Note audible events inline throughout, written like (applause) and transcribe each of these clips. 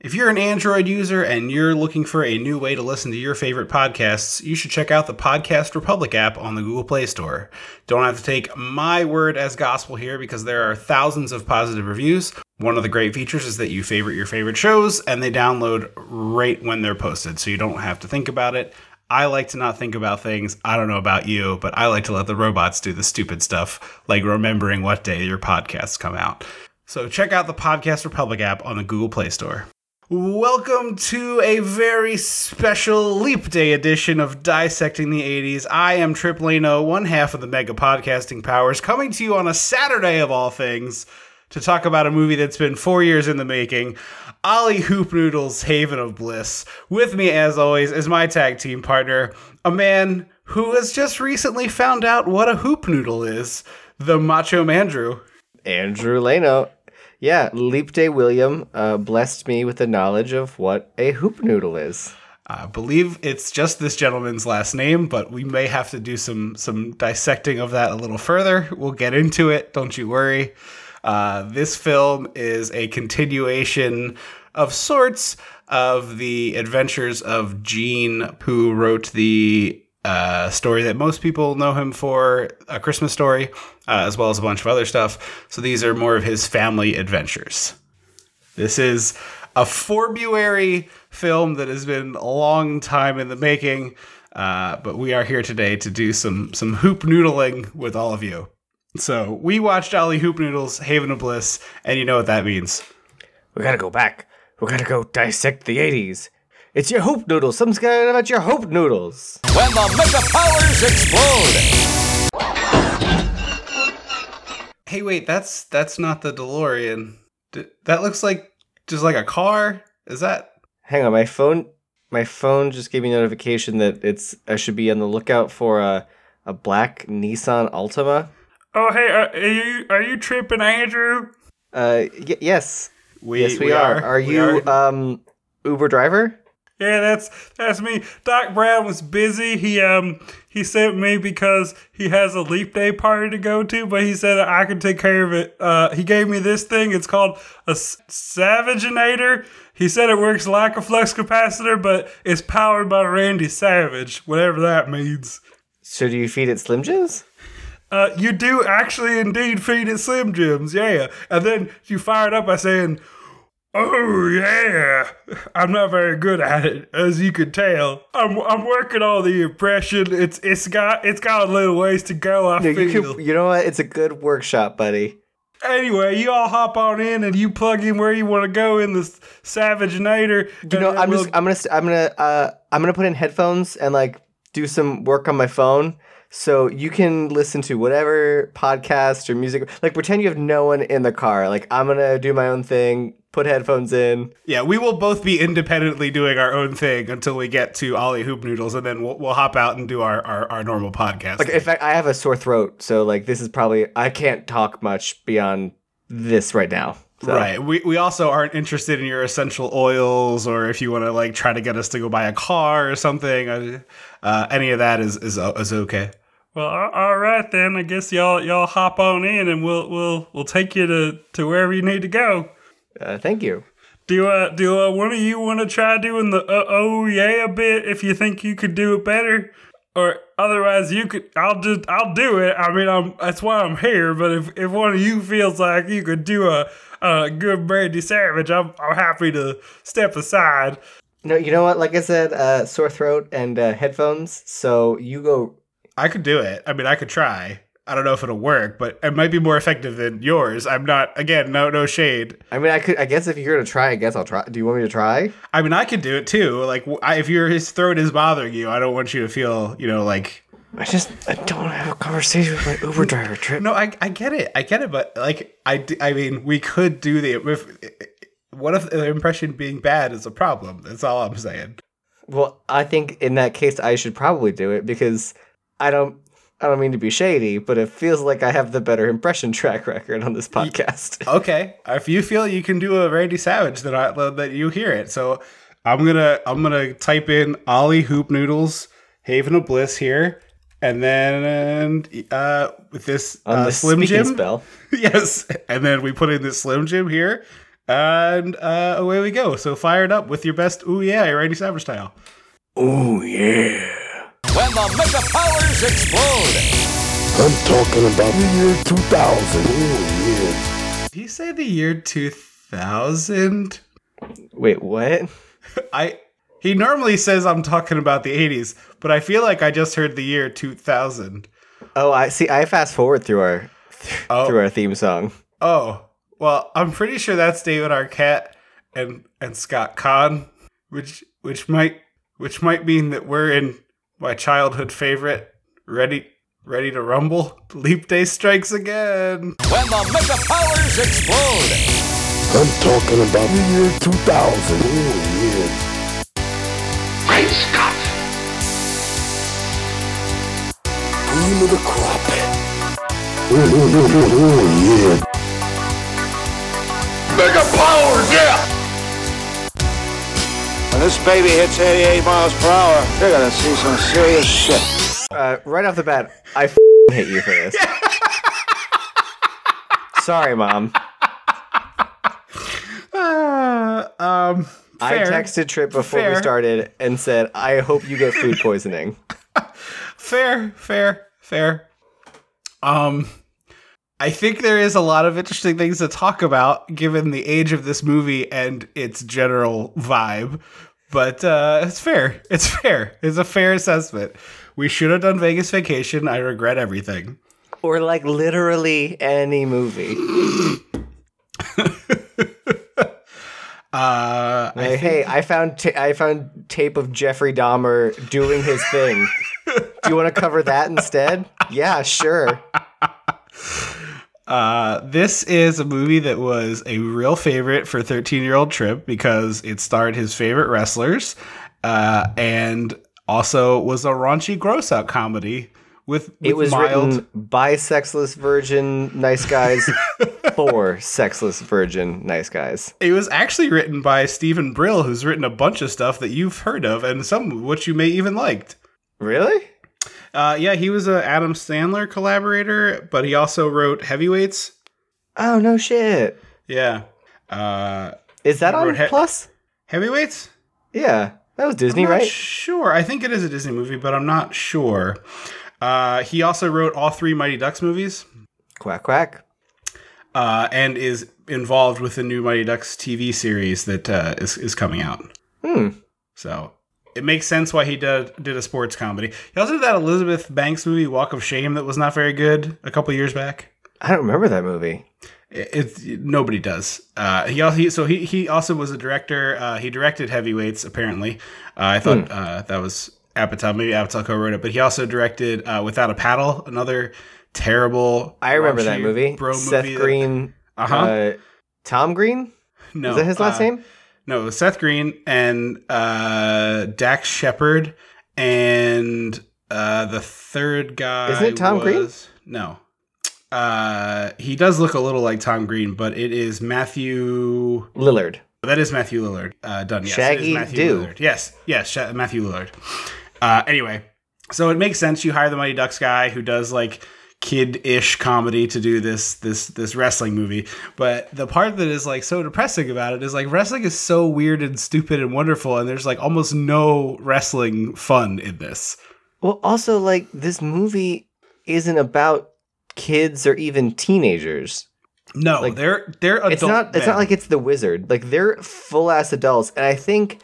If you're an Android user and you're looking for a new way to listen to your favorite podcasts, you should check out the Podcast Republic app on the Google Play Store. Don't have to take my word as gospel here because there are thousands of positive reviews. One of the great features is that you favorite your favorite shows and they download right when they're posted, so you don't have to think about it. I like to not think about things. I don't know about you, but I like to let the robots do the stupid stuff, like remembering what day your podcasts come out. So check out the Podcast Republic app on the Google Play Store. Welcome to a very special Leap Day edition of Dissecting the 80s. I am Trip Leno, one half of the Mega Podcasting Powers, coming to you on a Saturday of all things to talk about a movie that's been four years in the making. Ollie Hoop Noodles, Haven of Bliss. With me, as always, is my tag team partner, a man who has just recently found out what a hoop noodle is, the Macho Mandrew. Andrew Leno. Yeah, Leap Day William uh, blessed me with the knowledge of what a hoop noodle is. I believe it's just this gentleman's last name, but we may have to do some some dissecting of that a little further. We'll get into it. Don't you worry. Uh, this film is a continuation of sorts of the adventures of Jean, who wrote the story that most people know him for, A Christmas Story, uh, as well as a bunch of other stuff. So these are more of his family adventures. This is a February film that has been a long time in the making, uh, but we are here today to do some some hoop noodling with all of you. So we watched Ollie Hoop Noodles, Haven of Bliss, and you know what that means. We gotta go back. We gotta go dissect the 80s. It's your hoop noodles. Something's good about your hoop noodles. When the mega powers explode. Hey, wait, that's that's not the DeLorean. D- that looks like just like a car. Is that? Hang on, my phone. My phone just gave me notification that it's. I should be on the lookout for a a black Nissan Altima. Oh, hey, are, are you are you tripping, Andrew? Uh, y- yes, We, yes, we, are. Are We you um Uber driver? Yeah, that's that's me. Doc Brown was busy. He um he sent me because he has a leap day party to go to, but he said I could take care of it. Uh, he gave me this thing. It's called a Savageinator. He said it works like a flux capacitor, but it's powered by Randy Savage, whatever that means. So do you feed it Slim Jims? Uh, you do actually indeed feed it Slim Jims, yeah. And then you fire it up by saying, "Oh yeah." I'm not very good at it, as you can tell. I'm I'm working on the impression. It's it's got it's got a little ways to go. I No, feel. you can, you know what? It's a good workshop, buddy. Anyway, you all hop on in and you plug in where you want to go in the Savage-nator. You know, I'm just I'm gonna I'm gonna uh I'm gonna put in headphones and like do some work on my phone so you can listen to whatever podcast or music. Like pretend you have no one in the car. Like I'm gonna do my own thing. Put headphones in. Yeah, we will both be independently doing our own thing until we get to Ollie Hoop Noodles, and then we'll, we'll hop out and do our, our, our normal podcast. Like in fact, I have a sore throat, so like this is probably I can't talk much beyond this right now. So. Right. We, we also aren't interested in your essential oils or if you want to like try to get us to go buy a car or something. Uh, any of that is, is, is okay. Well, all right then. I guess y'all y'all hop on in and we'll we'll we'll take you to to wherever you need to go. Uh, thank you. Do uh do uh, one of you want to try doing the uh, oh yeah a bit if you think you could do it better, or otherwise you could I'll just I'll do it. I mean I'm that's why I'm here. But if, if one of you feels like you could do a a good Randy Savage, I'm I'm happy to step aside. No, you know what? Like I said, uh, sore throat and uh, headphones. So you go. I could do it. I mean, I could try. I don't know if it'll work, but it might be more effective than yours. I'm not, again, no no shade. I mean, I could. I guess if you're gonna try, I guess I'll try. Do you want me to try? I mean, I could do it too. Like, I, if your his throat is bothering you, I don't want you to feel, you know, like I just I don't want to have a conversation with my Uber driver trip. No, I, I get it. I get it. But like, I I mean, we could do the. If, what if the impression being bad is a problem? That's all I'm saying. Well, I think in that case I should probably do it because I don't I don't mean to be shady, but it feels like I have the better impression track record on this podcast. (laughs) Okay, if you feel you can do a Randy Savage, then I that you hear it. So I'm gonna I'm gonna type in Ollie Hoop Noodles Haven of Bliss here, and then uh, with this on uh, the Slim Jim. spell. (laughs) yes, and then we put in this Slim Jim here, And uh, away we go. So fire it up with your best ooh yeah, Randy Savage style. Oh yeah. When the mega powers explode. I'm talking about the year 2000. Oh, yeah. Did you say the year 2000? Wait, what? I he normally says I'm talking about the 80s, but I feel like I just heard the year 2000. Oh, I see. I fast forward through our Oh. through our theme song. Oh, well, I'm pretty sure that's David Arquette and and Scott Caan, which which might which might mean that we're in my childhood favorite, ready ready to rumble. Leap Day strikes again. When the mega powers explode. I'm talking about the year 2000. Oh, yeah. Great Scott! Cream of the crop. Oh, oh, oh, oh, oh, yeah. Mega powers, yeah! When this baby hits 88 miles per hour, you're gonna see some serious shit. Uh, right off the bat, I f- (laughs) hate you for this. (laughs) Sorry, mom. Uh, um, I fair, texted Trip before we started and said, "I hope you get food poisoning." (laughs) fair, fair, fair. Um, I think there is a lot of interesting things to talk about given the age of this movie and its general vibe. But uh, it's fair. It's (laughs) fair. It's a fair assessment. We should have done Vegas Vacation. I regret everything. or like literally any movie. (laughs) Uh, I Like, hey, I found ta- I found tape of Jeffrey Dahmer doing his thing. (laughs) Do you want to cover that instead? Yeah, sure. Uh, this is a movie that was a real favorite for 13 year old Trip because it starred his favorite wrestlers uh, and also was a raunchy gross out comedy with, with It was mild. written by sexless virgin nice guys (laughs) for sexless virgin nice guys. It was actually written by Steven Brill, who's written a bunch of stuff that you've heard of and some of which you may even liked. Really? Uh, yeah, he was a Adam Sandler collaborator, but he also wrote Heavyweights. Oh no shit. Yeah. Uh, Is that on he- Plus? Heavyweights? Yeah, that was Disney, right? Sure. I think it is a Disney movie, but I'm not sure. Uh, he also wrote all three Mighty Ducks movies quack quack. uh, and is involved with the new Mighty Ducks TV series that uh, is is coming out. Hmm. So it makes sense why he did did a sports comedy. He also did that Elizabeth Banks movie, Walk of Shame, that was not very good a couple years back. I don't remember that movie. It, it's nobody does. Uh, he also he, so he he also was a director. Uh, he directed Heavyweights. Apparently, uh, I thought uh, that was Apatow. Maybe Apatow co-wrote it, but he also directed uh, Without a Paddle, another terrible. I remember that movie. Bro Seth movie that- Green. Uh-huh. Uh, Tom Green? no, Is that his last uh, name? No, was Seth Green and uh, Dax Shepard and uh, the third guy. Isn't it Tom Green? No. Uh, he does look a little like Tom Green, but it is Matthew. Lillard. That is Matthew Lillard. Uh, done. Yes, Shaggy is Matthew Dew. Lillard. Yes, yes, Sha- Matthew Lillard. Uh, anyway, so it makes sense you hire the Mighty Ducks guy who does like kid-ish comedy to do this this this wrestling movie. But the part that is like so depressing about it is like wrestling is so weird and stupid and wonderful, and there's like almost no wrestling fun in this. Well, also, like, this movie isn't about kids or even teenagers. No, Like, they're they're adult. it's not it's not like it's the wizard like they're full ass adults and i think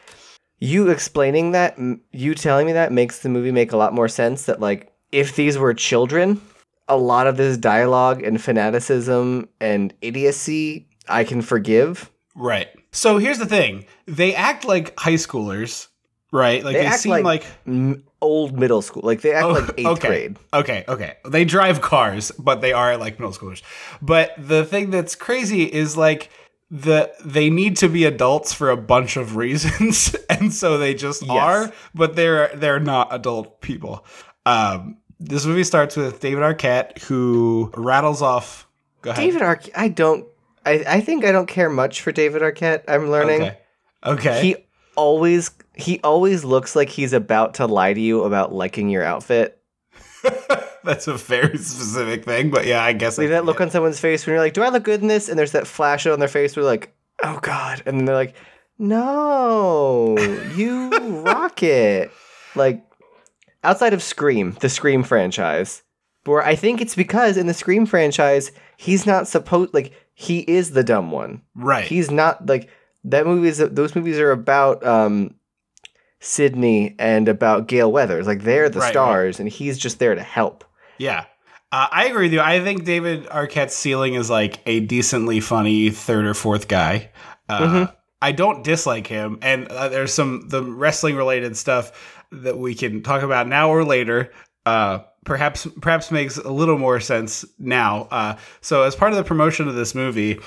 you explaining that you telling me that makes the movie make a lot more sense that like if these were children a lot of this dialogue and fanaticism and idiocy i can forgive right. So here's the thing: they act like high schoolers, right? Like They they, act seem like- like M- old middle school like they act Oh, like eighth okay. grade Okay, okay. They drive cars, but they are like middle schoolers. But the thing that's crazy is like the they need to be adults for a bunch of reasons, (laughs) and so they just are. But they're they're not adult people. Um, this movie starts with David Arquette who rattles off. Go ahead. david arquette i don't I, I think i don't care much for david arquette i'm learning Okay. Okay. he always he always looks like he's about to lie to you about liking your outfit. (laughs) that's a very specific thing, but yeah, I guess. I that look on someone's face when you're like, "Do I look good in this?" And there's that flash on their face where like, oh god, and then they're like, no, you (laughs) rock it. Like outside of Scream, the Scream franchise, where I think it's because in the Scream franchise, he's not supposed like he is the dumb one. Right. He's not like that movie is those movies are about um Sydney and about Gale Weathers. Like they're the Right, right. stars and he's just there to help. Yeah. Uh, I agree with you. I think David Arquette's ceiling is like a decently funny third or fourth guy. Uh, Mm-hmm. I don't dislike him, and uh, there's some the wrestling related stuff that we can talk about now or later. Uh, perhaps perhaps makes a little more sense now. Uh, so as part of the promotion of this movie,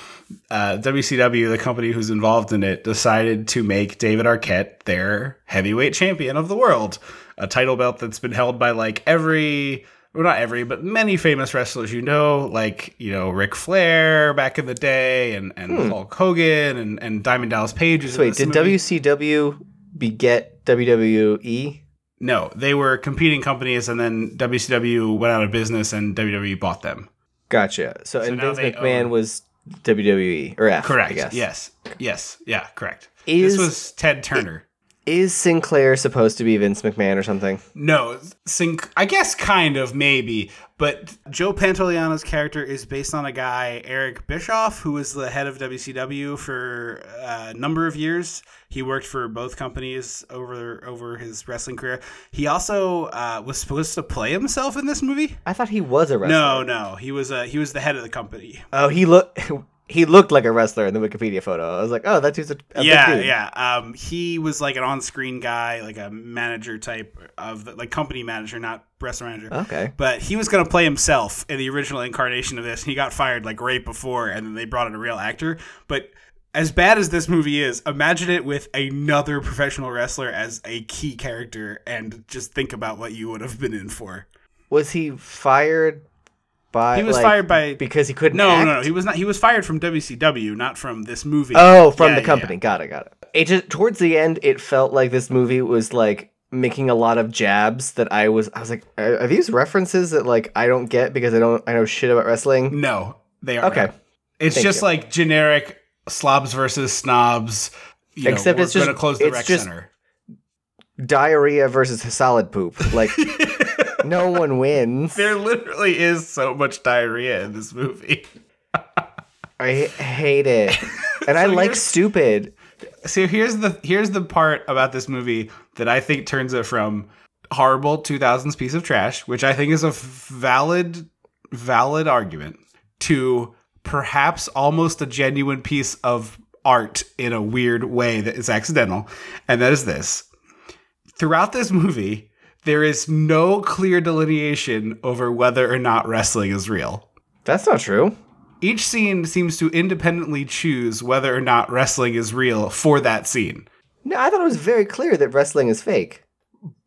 uh, WCW, the company who's involved in it, decided to make David Arquette their heavyweight champion of the world, a title belt that's been held by like every. Well, not every, but many famous wrestlers you know, like you know Ric Flair back in the day, and and Hulk Hogan, and and Diamond Dallas Page. Hmm. So wait, did movie. WCW beget WWE? No, they were competing companies, and then WCW went out of business, and WWE bought them. Gotcha. So, and now Vince McMahon own- was WWE or F, Correct. I guess. Yes. Yes. Yeah. Correct. Is- this was Ted Turner. Is Sinclair supposed to be Vince McMahon or something? No, Sync. I guess kind of maybe, but Joe Pantoliano's character is based on a guy Eric Bischoff, who was the head of WCW for a number of years. He worked for both companies over over his wrestling career. He also uh, was supposed to play himself in this movie. I thought he was a wrestler. No, no, he was uh, he was the head of the company. Oh, he looked he looked like a wrestler in the Wikipedia photo. I was like, oh, that dude's a, a yeah, yeah. Um, he was like an on-screen guy, like a manager type of the, like company manager, not wrestler manager. Okay. But he was gonna play himself in the original incarnation of this. and He got fired like right before, and then they brought in a real actor. But as bad as this movie is, imagine it with another professional wrestler as a key character, and just think about what you would have been in for. Was he fired by? He was like, fired by because he couldn't. no, act? no, no. He was not. He was fired from WCW, not from this movie. Oh, from Yeah, the company. yeah. Got it. Got it. It just towards the end, it felt like this movie was like making a lot of jabs that I was. I was like, are, are these references that like I don't get because I don't I know shit about wrestling? No, they are Okay. not. It's Thank just you. like generic slobs versus snobs. You Except know, it's just- gonna close the rec center. Diarrhea versus solid poop. Like (laughs) no one wins. There literally is so much diarrhea in this movie. I hate it, and I (laughs) like stupid. So here's the here's the part about this movie that I think turns it from horrible 2000s piece of trash, which I think is a valid valid argument, to perhaps almost a genuine piece of art in a weird way that is accidental, and that is this. Throughout this movie, there is no clear delineation over whether or not wrestling is real. That's not true. Each scene seems to independently choose whether or not wrestling is real for that scene. No, I thought it was very clear that wrestling is fake.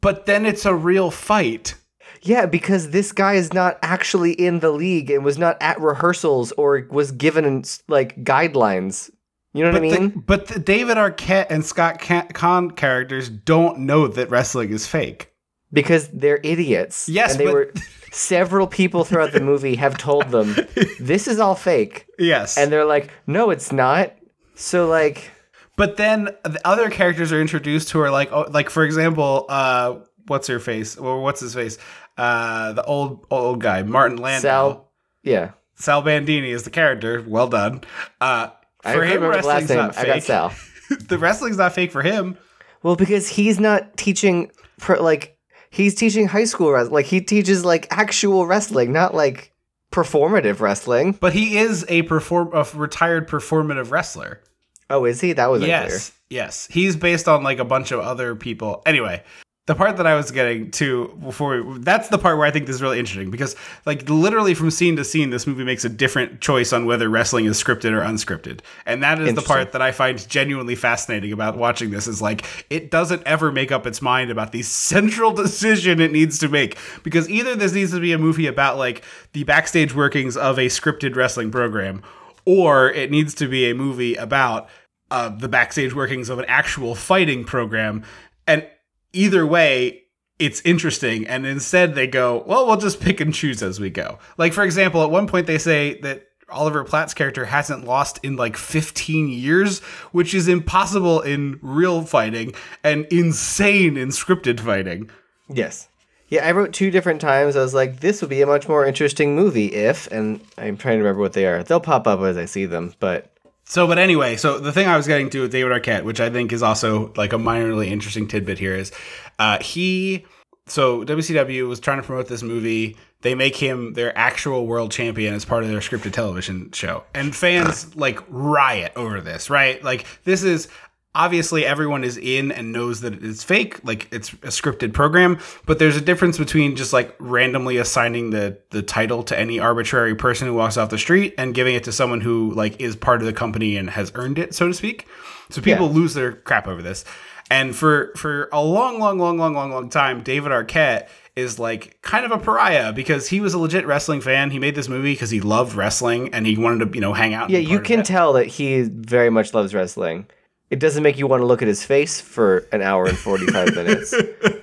But then it's a real fight. Yeah, because this guy is not actually in the league and was not at rehearsals or was given like guidelines. You know what But, I mean? the, but the David Arquette and Scott Caan characters don't know that wrestling is fake. Because they're idiots. Yes, and they but- were (laughs) several people throughout the movie have told them (laughs) this is all fake, Yes. and they're like, no, it's not. So like, but then the other characters are introduced who are like, oh, like for example, uh, what's her face or what's his face? Uh, the old old guy, Martin Landau. Sal, yeah, Sal Bandini is the character. Well done. Uh, for him, remember the last wrestling's not I got fake. Sal. (laughs) the wrestling's not fake for him. Well, because he's not teaching for like he's teaching high school wrestling. Like he teaches like actual wrestling, not like performative wrestling. But he is a perform a retired performative wrestler. Oh, is he? That was unclear. Yes, yes. He's based on like a bunch of other people. Anyway, the part that I was getting to before we, that's the part where I think this is really interesting because like literally from scene to scene, this movie makes a different choice on whether wrestling is scripted or unscripted, and that is the part that I find genuinely fascinating about watching this. Is like it doesn't ever make up its mind about the central (laughs) decision it needs to make because either this needs to be a movie about like the backstage workings of a scripted wrestling program or it needs to be a movie about uh, the backstage workings of an actual fighting program. And either way, it's interesting. And instead, they go, well, we'll just pick and choose as we go. Like, for example, at one point, they say that Oliver Platt's character hasn't lost in like 15 years, which is impossible in real fighting and insane in scripted fighting. Yes. Yeah, I wrote two different times. I was like, this would be a much more interesting movie if, and I'm trying to remember what they are. They'll pop up as I see them, but So, but anyway, so the thing I was getting to with David Arquette, which I think is also like a minorly interesting tidbit here, is uh, he. So WCW was trying to promote this movie. They make him their actual world champion as part of their scripted television show, and fans like riot over this. Right? Like this is obviously everyone is in and knows that it's fake like it's a scripted program but there's a difference between just like randomly assigning the the title to any arbitrary person who walks off the street and giving it to someone who like is part of the company and has earned it so to speak so people Yeah. lose their crap over this and for for a long long long long long long time david arquette is like kind of a pariah because he was a legit wrestling fan he made this movie because he loved wrestling and he wanted to you know hang out yeah, you can tell that he very much loves wrestling. It doesn't make you want to look at his face for an hour and 45 (laughs) minutes,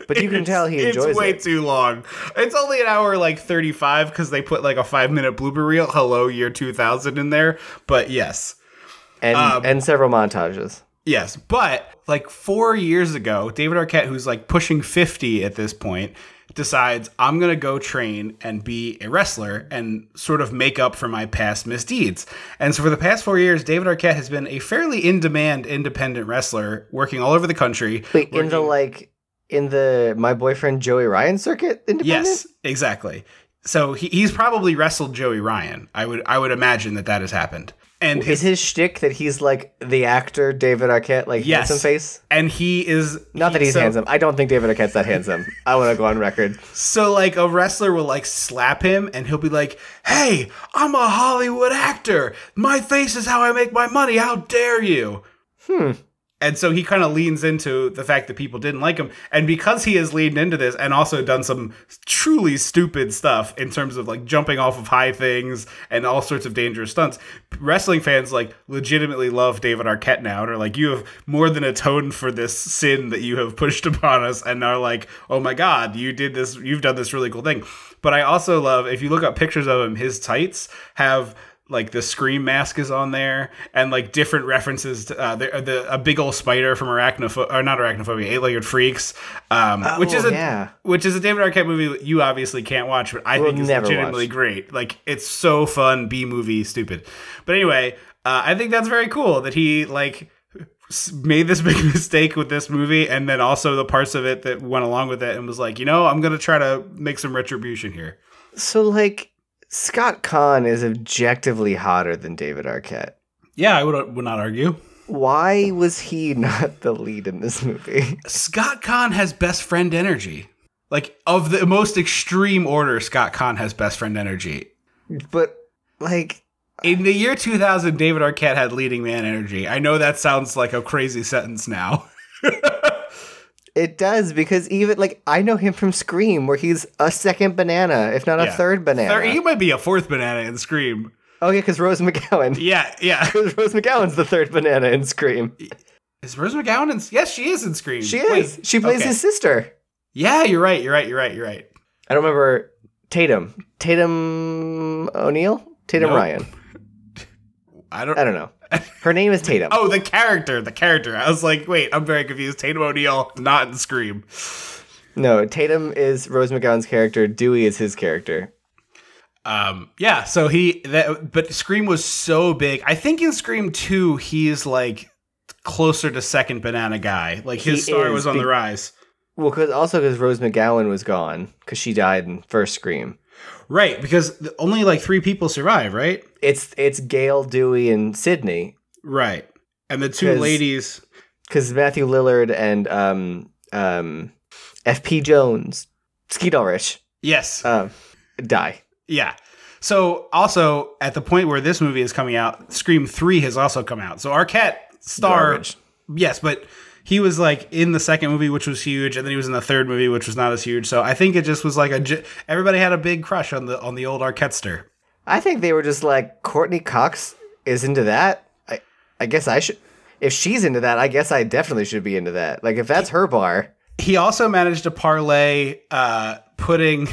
but you can tell he enjoys it's way it. too long. It's only an hour like 35 because they put like a five minute blooper reel, hello year 2000 in there. But yes, and, um, and several montages. yes. But like four years ago, David Arquette, who's like pushing 50 at this point, decides I'm going to go train and be a wrestler and sort of make up for my past misdeeds. And so for the past four years, David Arquette has been a fairly in demand independent wrestler working all over the country. Wait, in the like, in the my boyfriend Joey Ryan circuit independent? Yes, exactly. So he, he's probably wrestled Joey Ryan. I would I would imagine that that has happened. And Is his shtick that he's like the actor David Arquette, like yes, handsome face? and he is Not that he's so, handsome. I don't think David Arquette's that handsome. I want to go on record. So like a wrestler will like slap him, and he'll be like, "Hey, I'm a Hollywood actor. My face is how I make my money. How dare you?" Hmm. And so he kind of leans into the fact that people didn't like him. And because he has leaned into this and also done some truly stupid stuff in terms of like jumping off of high things and all sorts of dangerous stunts, wrestling fans like legitimately love David Arquette now and are like, you have more than atoned for this sin that you have pushed upon us and are like, oh my God, you did this, you've done this really cool thing. But I also love, if you look up pictures of him, his tights have like the scream mask is on there and like different references to uh, the, the a big old spider from arachnophobia or not arachnophobia eight-legged freaks um, which is a yeah. which is a David Arquette movie you obviously can't watch but I Will think is legitimately great. Like it's so fun B movie stupid. But anyway uh, I think that's very cool that he like made this (laughs) big mistake with this movie and then also the parts of it that went along with it and was like you know I'm gonna try to make some retribution here. So like Scott Caan is objectively hotter than David Arquette. yeah I would uh, would not argue Why was he (laughs) not the lead in this movie? Scott Caan has best friend energy. Like of the most extreme order, Scott Caan has best friend energy. But like In the year 2000, David Arquette had leading man energy. I know that sounds like a crazy sentence now. (laughs) it does because even like I know him from Scream where he's a second banana, if not a Yeah. third banana. There- he might be a fourth banana in Scream. Oh yeah, because Rose McGowan. (laughs) Yeah, yeah. (laughs) Because Rose McGowan's the third banana in Scream. Is Rose McGowan in? Yes, she is in Scream. She Wait, is. she plays okay. his sister. Yeah, you're right. You're right. You're right. You're right. I don't remember Tatum. Tatum O'Neal? Tatum Nope. Ryan. (laughs) I don't. I don't know. Her name is Tatum. Oh, the character. The character. I was like, wait, I'm very confused. Tatum O'Neal, not in Scream. No, Tatum is Rose McGowan's character. Dewey is his character. Um, yeah, so he that but Scream was so big. I think in Scream 2 he's like closer to second banana guy. Like his He star was on be- the rise. Well, cause also because Rose McGowan was gone because she died in first Scream. Right, because only like 3 people survive, right? It's it's Gale, Dewey, and Sydney Right. And the two 'Cause- ladies because Matthew Lillard and um um F.P. Jones, Skeet Ulrich, Yes. um, die. yeah. So also at the point where this movie is coming out, Scream 3 has also come out. So Arquette star Garbage. Yes, but he was like in the second movie, which was huge, and then he was in the third movie, which was not as huge. So I think it just was like a j- everybody had a big crush on the on the old Arquetster. I think they were just like Courteney Cox is into that. I I guess I should. If she's into that, I guess I definitely should be into that. Like if that's her bar. He also managed to parlay uh, putting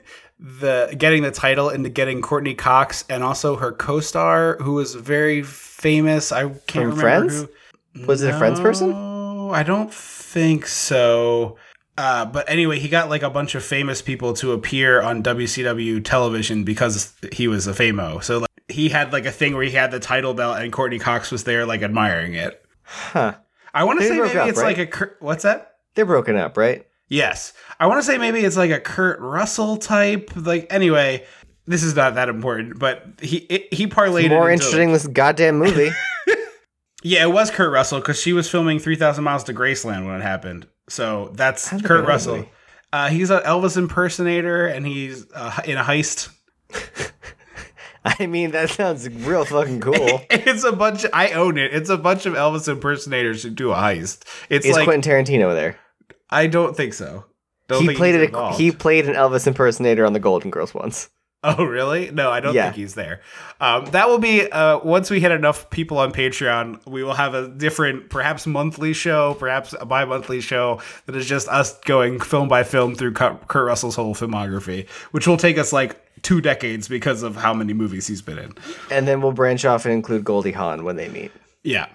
(laughs) the getting the title into getting Courteney Cox and also her co-star who was very famous. I can't From remember Friends? who. Was it a Friends person? No, I don't think so. Uh, but anyway, he got like a bunch of famous people to appear on WCW television because he was a famo. So like, he had like a thing where he had the title belt and Courteney Cox was there like admiring it. Huh. I want to say maybe up, it's right? like a Kurt, what's that? They're broken up, right? Yes, I want to say maybe it's like a Kurt Russell type. Like anyway, this is not that important, but he it, he parlayed it More interesting than this goddamn movie. (laughs) Yeah, it was Kurt Russell because she was filming Three Thousand Miles to Graceland when it happened. So that's How'd Kurt Russell. Uh, he's an Elvis impersonator, and he's uh, in a heist. (laughs) I mean, that sounds real fucking cool. (laughs) It's a bunch. I own it. It's a bunch of Elvis impersonators who do a heist. It's Is like Quentin Tarantino there? I don't think so. Don't he think played it. He played an Elvis impersonator on the Golden Girls once. Oh, really? No, I don't Yeah. think he's there. Um, that will be uh, once we hit enough people on Patreon. We will have a different, perhaps monthly show, perhaps a bi-monthly show that is just us going film by film through Kurt Kurt Russell's whole filmography, which will take us like two decades because of how many movies he's been in. And then we'll branch off and include Goldie Hawn when they meet. Yeah.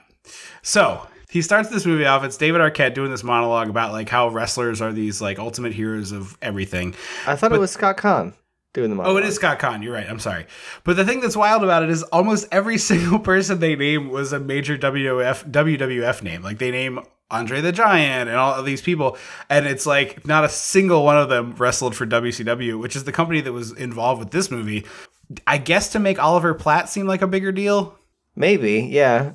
So he starts this movie off. It's David Arquette doing this monologue about like how wrestlers are these like ultimate heroes of everything. I thought it was Scott Caan doing the Oh, it is Scott Caan. You're right. I'm sorry. But the thing that's wild about it is almost every (laughs) single person they name was a major WWF WWF name. Like they name Andre the Giant and all of these people, and it's like not a single one of them wrestled for WCW, which is the company that was involved with this movie. I guess to make Oliver Platt seem like a bigger deal. Maybe, yeah.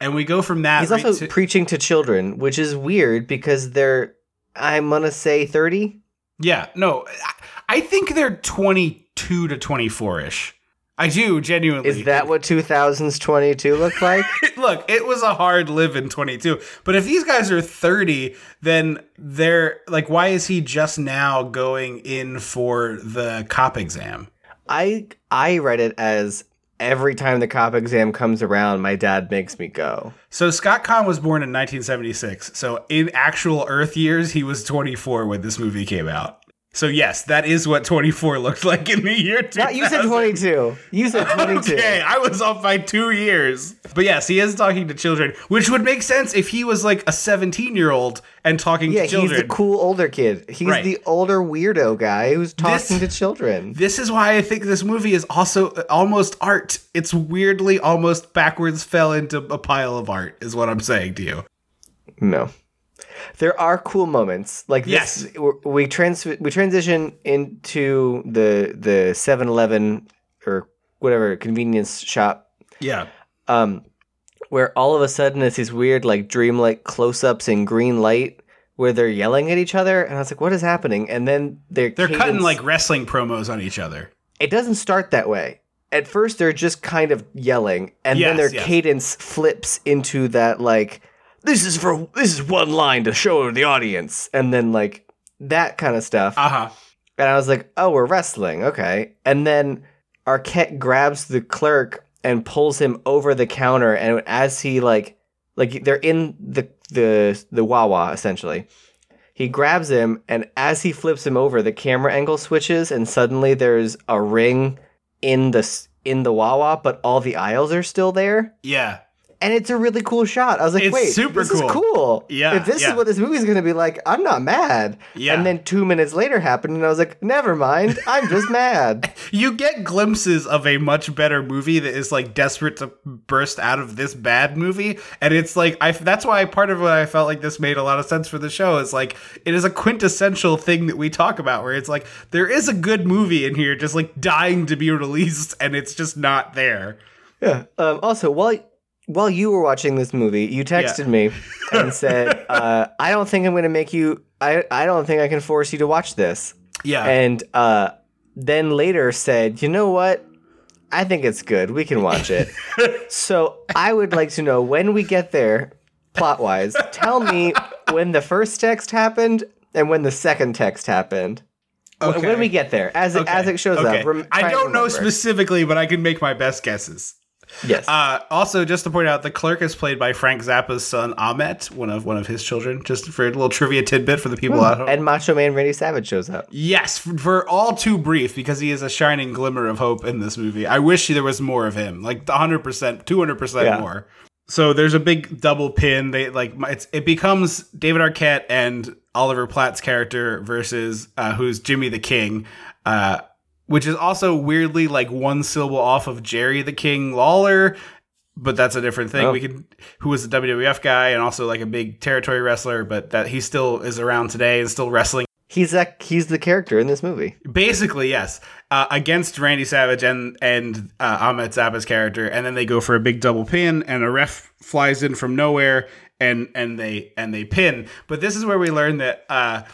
And we go from that. He's right also to- preaching to children, which is weird because they're, I'm gonna say 30. Yeah, no, I- I think they're 22 to 24 ish. I do genuinely. Is that what 2000s 22 look like? (laughs) Look, it was a hard live in 22. But if these guys are 30, then they're like, why is he just now going in for the cop exam? I I read it as every time the cop exam comes around, my dad makes me go. So Scott Caan was born in 1976. So in actual Earth years, he was 24 when this movie came out. So yes, that is what 24 looked (laughs) like in the year 2000. Yeah, you said 22. You said (laughs) 22. Okay, I was off by two years. But yes, he is talking to children, which would make sense if he was like a 17 year old and talking Yeah, to children. he's the cool older kid. He's Right. the older weirdo guy who's talking This- to children. This is why I think this movie is also uh, almost art. It's weirdly almost backwards fell into a pile of art, is what I'm saying to you. No. There are cool moments like this. Yes. We trans we transition into the the 7-Eleven or whatever convenience shop Yeah. um, where all of a sudden it's these weird like dreamlike close-ups in green light where they're yelling at each other, and I was like, "What is happening?" And then they're They're cutting like wrestling promos on each other. it doesn't start that way. At first, they're just kind of yelling, and Yes, then their yes. cadence flips into that like, "This is for this is one line to show the audience," and then like that kind of stuff. Uh huh. And I was like, oh, we're wrestling. Okay. And then Arquette grabs the clerk and pulls him over the counter. And as he like, like they're in the, the, the Wawa essentially. He grabs him and as he flips him over, the camera angle switches and suddenly there's a ring in the, in the Wawa, but all the aisles are still there. Yeah. And it's a really cool shot. I was like, It's wait, super this cool. is cool. Yeah, If this yeah. is what this movie's going to be like, I'm not mad. Yeah. And then two minutes later happened, and I was like, never mind. I'm just (laughs) mad. You get glimpses of a much better movie that is like desperate to burst out of this bad movie, and it's like I. That's why part of what I felt like this made a lot of sense for the show is like it is a quintessential thing that we talk about, where it's like there is a good movie in here, just like dying to be released, and it's just not there. Yeah. Um, also, while while you were watching this movie, you texted me and (laughs) said, uh, "I don't think I'm going to make you. I I don't think I can force you to watch this." Yeah. And uh, then later said, "You know what? I think it's good. We can watch it." (laughs) so I would like to know when we get there, plot wise. Tell me when the first text happened and when the second text happened. Okay. When we get there, as it, as it shows Okay. up. Rem- I don't know specifically, but I can make my best guesses. Yes. Uh, also, just to point out, the clerk is played by Frank Zappa's son Ahmet, one of one of his children. Just for a little trivia tidbit for the people at home. and Macho Man Randy Savage shows up. yes, for, for all too brief because he is a shining glimmer of hope in this movie. I wish there was more of him, like 100 percent, 200 percent more. So there's a big double pin. They like it's it becomes David Arquette and Oliver Platt's character versus uh, who's Jimmy the King, uh, which is also weirdly like one syllable off of Jerry the King Lawler, but that's a different thing. Oh. We could who was a WWF guy and also like a big territory wrestler, but that he still is around today and still wrestling. He's that he's the character in this movie. Basically, yes, uh, against Randy Savage and and uh, Ahmet Zappa's character, and then they go for a big double pin, and a ref flies in from nowhere, and and they and they pin. But this is where we learn that uh,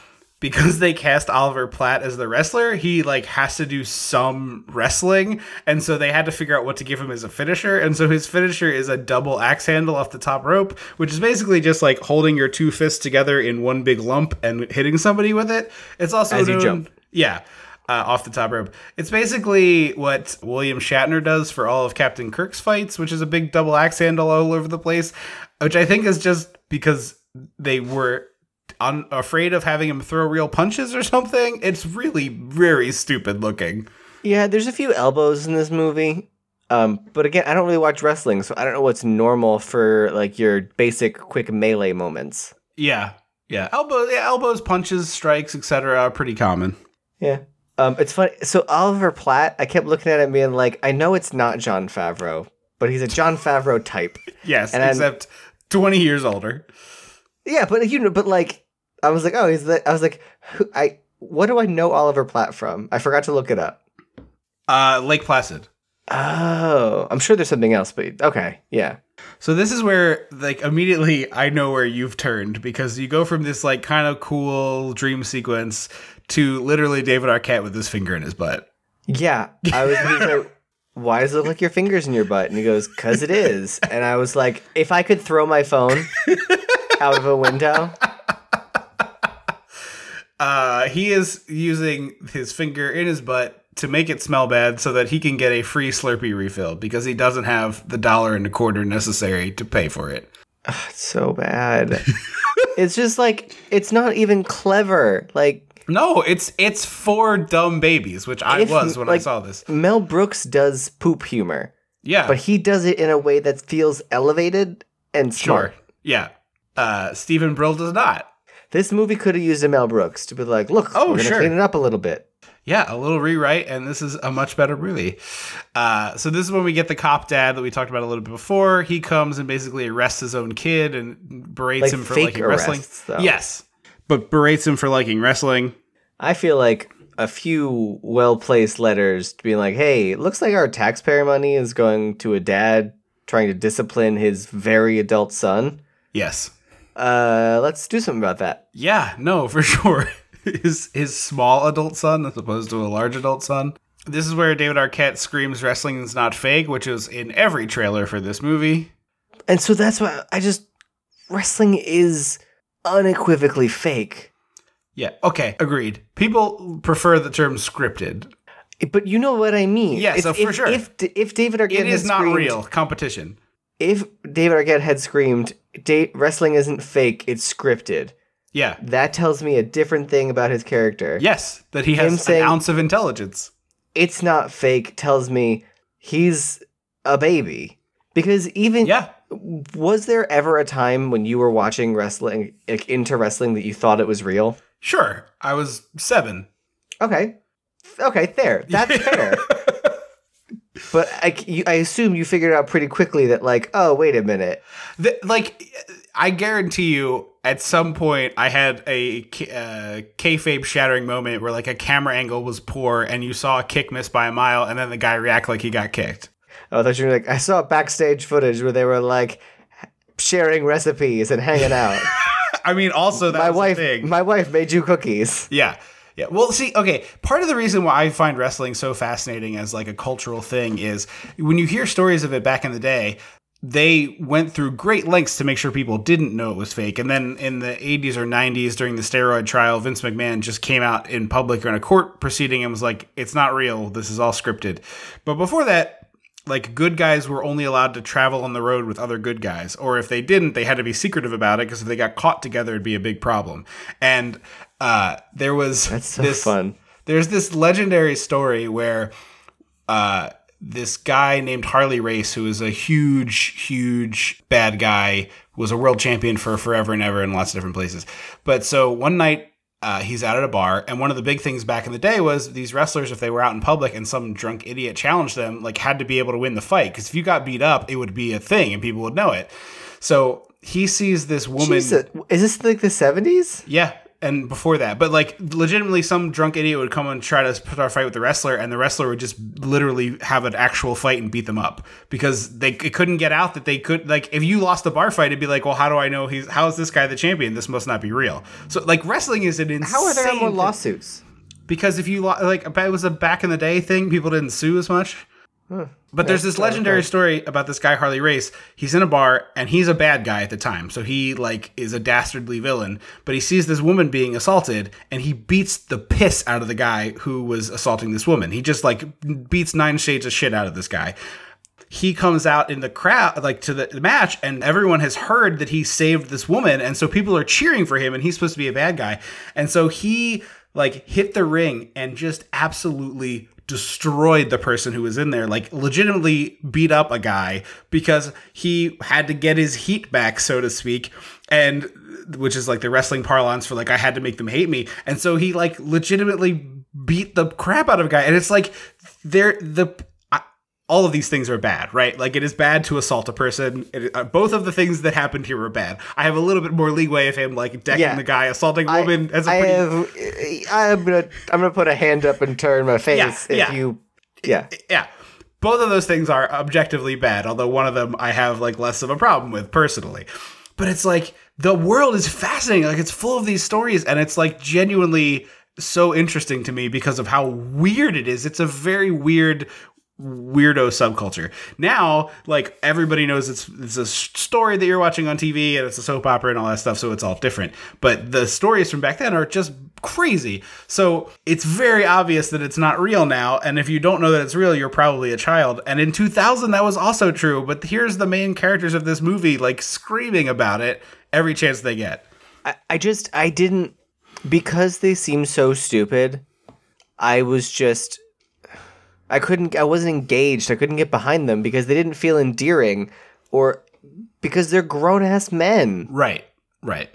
because they cast Oliver Platt as the wrestler, he like has to do some wrestling, and so they had to figure out what to give him as a finisher, and so his finisher is a double axe handle off the top rope, which is basically just like holding your two fists together in one big lump and hitting somebody with it. It's also As you jump. yeah, uh, off the top rope. It's basically what William Shatner does for all of Captain Kirk's fights, which is a big double axe handle all over the place, which I think is just because they were un- afraid of having him throw real punches or something. It's really very stupid looking. Yeah, there's a few elbows in this movie. Um, but again, I don't really watch wrestling, so I don't know what's normal for like your basic quick melee moments. Yeah, yeah, elbows, yeah, elbows, punches, strikes, etc. are pretty common. Yeah. Um, it's funny. So Oliver Platt, I kept looking at him being like, I know it's not Jon Favreau, but he's a Jon Favreau type. (laughs) Yes, And I'm- except twenty years older. Yeah, but you know, but like, I was like, oh, he's the. I was like, who, I. What do I know Oliver Platt from? I forgot to look it up. Uh, Lake Placid. Oh, I'm sure there's something else, but okay, yeah. So this is where like immediately I know where you've turned because you go from this like kind of cool dream sequence to literally David Arquette with his finger in his butt. Yeah, I was like, (laughs) why does it look like your fingers in your butt? And he goes, cause it is. And I was like, if I could throw my phone out of a window, Uh, he is using his finger in his butt to make it smell bad so that he can get a free Slurpee refill because he doesn't have the dollar and a quarter necessary to pay for it. it's so bad. (laughs) it's just like it's not even clever. Like No, it's it's for dumb babies, which I If, was when I saw this. Mel Brooks does poop humor, Yeah, but he does it in a way that feels elevated and smart. sure. Yeah, uh, Steven Brill does not. This movie could have used a Mel Brooks to be like, look, Oh, we're gonna sure. clean it up a little bit. Yeah, a little rewrite, and this is a much better movie. Uh, so this is when we get the cop dad that we talked about a little bit before. He comes and basically arrests his own kid and berates Like him for liking wrestling. though. Yes, but berates him for liking wrestling. I feel like a few well placed letters being like, hey, it looks like our taxpayer money is going to a dad trying to discipline his very adult son. Yes. Uh, let's do something about that. Yeah, no, (laughs) for sure. his his small adult son as opposed to a large adult son. This is where David Arquette screams wrestling is not fake, which is in every trailer for this movie. And so that's why I just wrestling is unequivocally fake. Yeah, okay, agreed. People prefer the term scripted. But you know what I mean. Yeah, If- so for if, sure. If if David Arquette It is not real competition. If David Arquette had screamed, "Wrestling isn't fake; it's scripted," Yeah. that tells me a different thing about his character. Yes, that he Him has saying- an ounce of intelligence. it's not fake tells me he's a baby. Because even Yeah. was there ever a time when you were watching wrestling, like into wrestling, that you thought it was real? Sure. I was seven. Okay, okay, there. That's (laughs) fair. But I, you, I assume you figured out pretty quickly that, like, oh, wait a minute. The, like, I guarantee you, at some point, I had a uh, kayfabe shattering moment where like a camera angle was poor, and you saw a kick miss by a mile, and then the guy react like he got kicked. Oh, I thought you were like, I saw backstage footage where they were like sharing recipes and hanging out. (laughs) I mean, also that my wife, thing. my wife made you cookies. Yeah. Yeah. Well, see, okay, part of the reason why I find wrestling so fascinating as like a cultural thing is when you hear stories of it back in the day, they went through great lengths to make sure people didn't know it was fake. And then in the 80s or 90s during the steroid trial, Vince McMahon just came out in public or in a court proceeding and was like, it's not real. This is all scripted. But before that, like good guys were only allowed to travel on the road with other good guys, or if they didn't, they had to be secretive about it because if they got caught together, it'd be a big problem. And uh, there was That's so this fun. there's this legendary story where uh, this guy named Harley Race, who is a huge, huge bad guy, was a world champion for forever and ever in lots of different places. But so one night, uh, he's out at a bar, and one of the big things back in the day was these wrestlers, if they were out in public and some drunk idiot challenged them, like had to be able to win the fight. Because if you got beat up, it would be a thing, and people would know it. So he sees this woman. Jesus, is this like the seventies? Yeah, and before that, but like legitimately, some drunk idiot would come and try to put our fight with the wrestler, and the wrestler would just literally have an actual fight and beat them up because they it couldn't get out that they could like if you lost a bar fight, it'd be like, well, how do I know he's how is this guy the champion? This must not be real. So like wrestling is an insane. How are there more thing. lawsuits? Because if you like, it was a back in the day thing. People didn't sue as much. But there's this legendary story about this guy Harley Race. He's in a bar and he's a bad guy at the time. So he like is a dastardly villain, but he sees this woman being assaulted and he beats the piss out of the guy who was assaulting this woman. He just like beats nine shades of shit out of this guy. He comes out in the crowd like to the match and everyone has heard that he saved this woman and so people are cheering for him and he's supposed to be a bad guy. And so he like hit the ring and just absolutely destroyed the person who was in there, like legitimately beat up a guy because he had to get his heat back, so to speak. And which is like the wrestling parlance for like I had to make them hate me. And so he like legitimately beat the crap out of a guy. And it's like they're the all of these things are bad, right? Like it is bad to assault a person. It, uh, both of the things that happened here were bad. I have a little bit more leeway of him like decking Yeah. the guy, assaulting a woman as a I pretty have. I'm gonna. I'm gonna put a hand up and turn my face Yeah, if yeah. you. Yeah. yeah both of those things are objectively bad although one of them i have like less of a problem with personally but it's like the world is fascinating like it's full of these stories and it's like genuinely so interesting to me because of how weird it is it's a very weird weirdo subculture now like everybody knows it's it's a story that you're watching on tv and it's a soap opera and all that stuff so it's all different but the stories from back then are just crazy so it's very obvious that it's not real now and if you don't know that it's real you're probably a child and in 2000 that was also true but here's the main characters of this movie like screaming about it every chance they get I, I just. I didn't. Because they seem so stupid. I was just. I couldn't. I wasn't engaged. I couldn't get behind them because they didn't feel endearing, or because they're grown ass men. Right, right.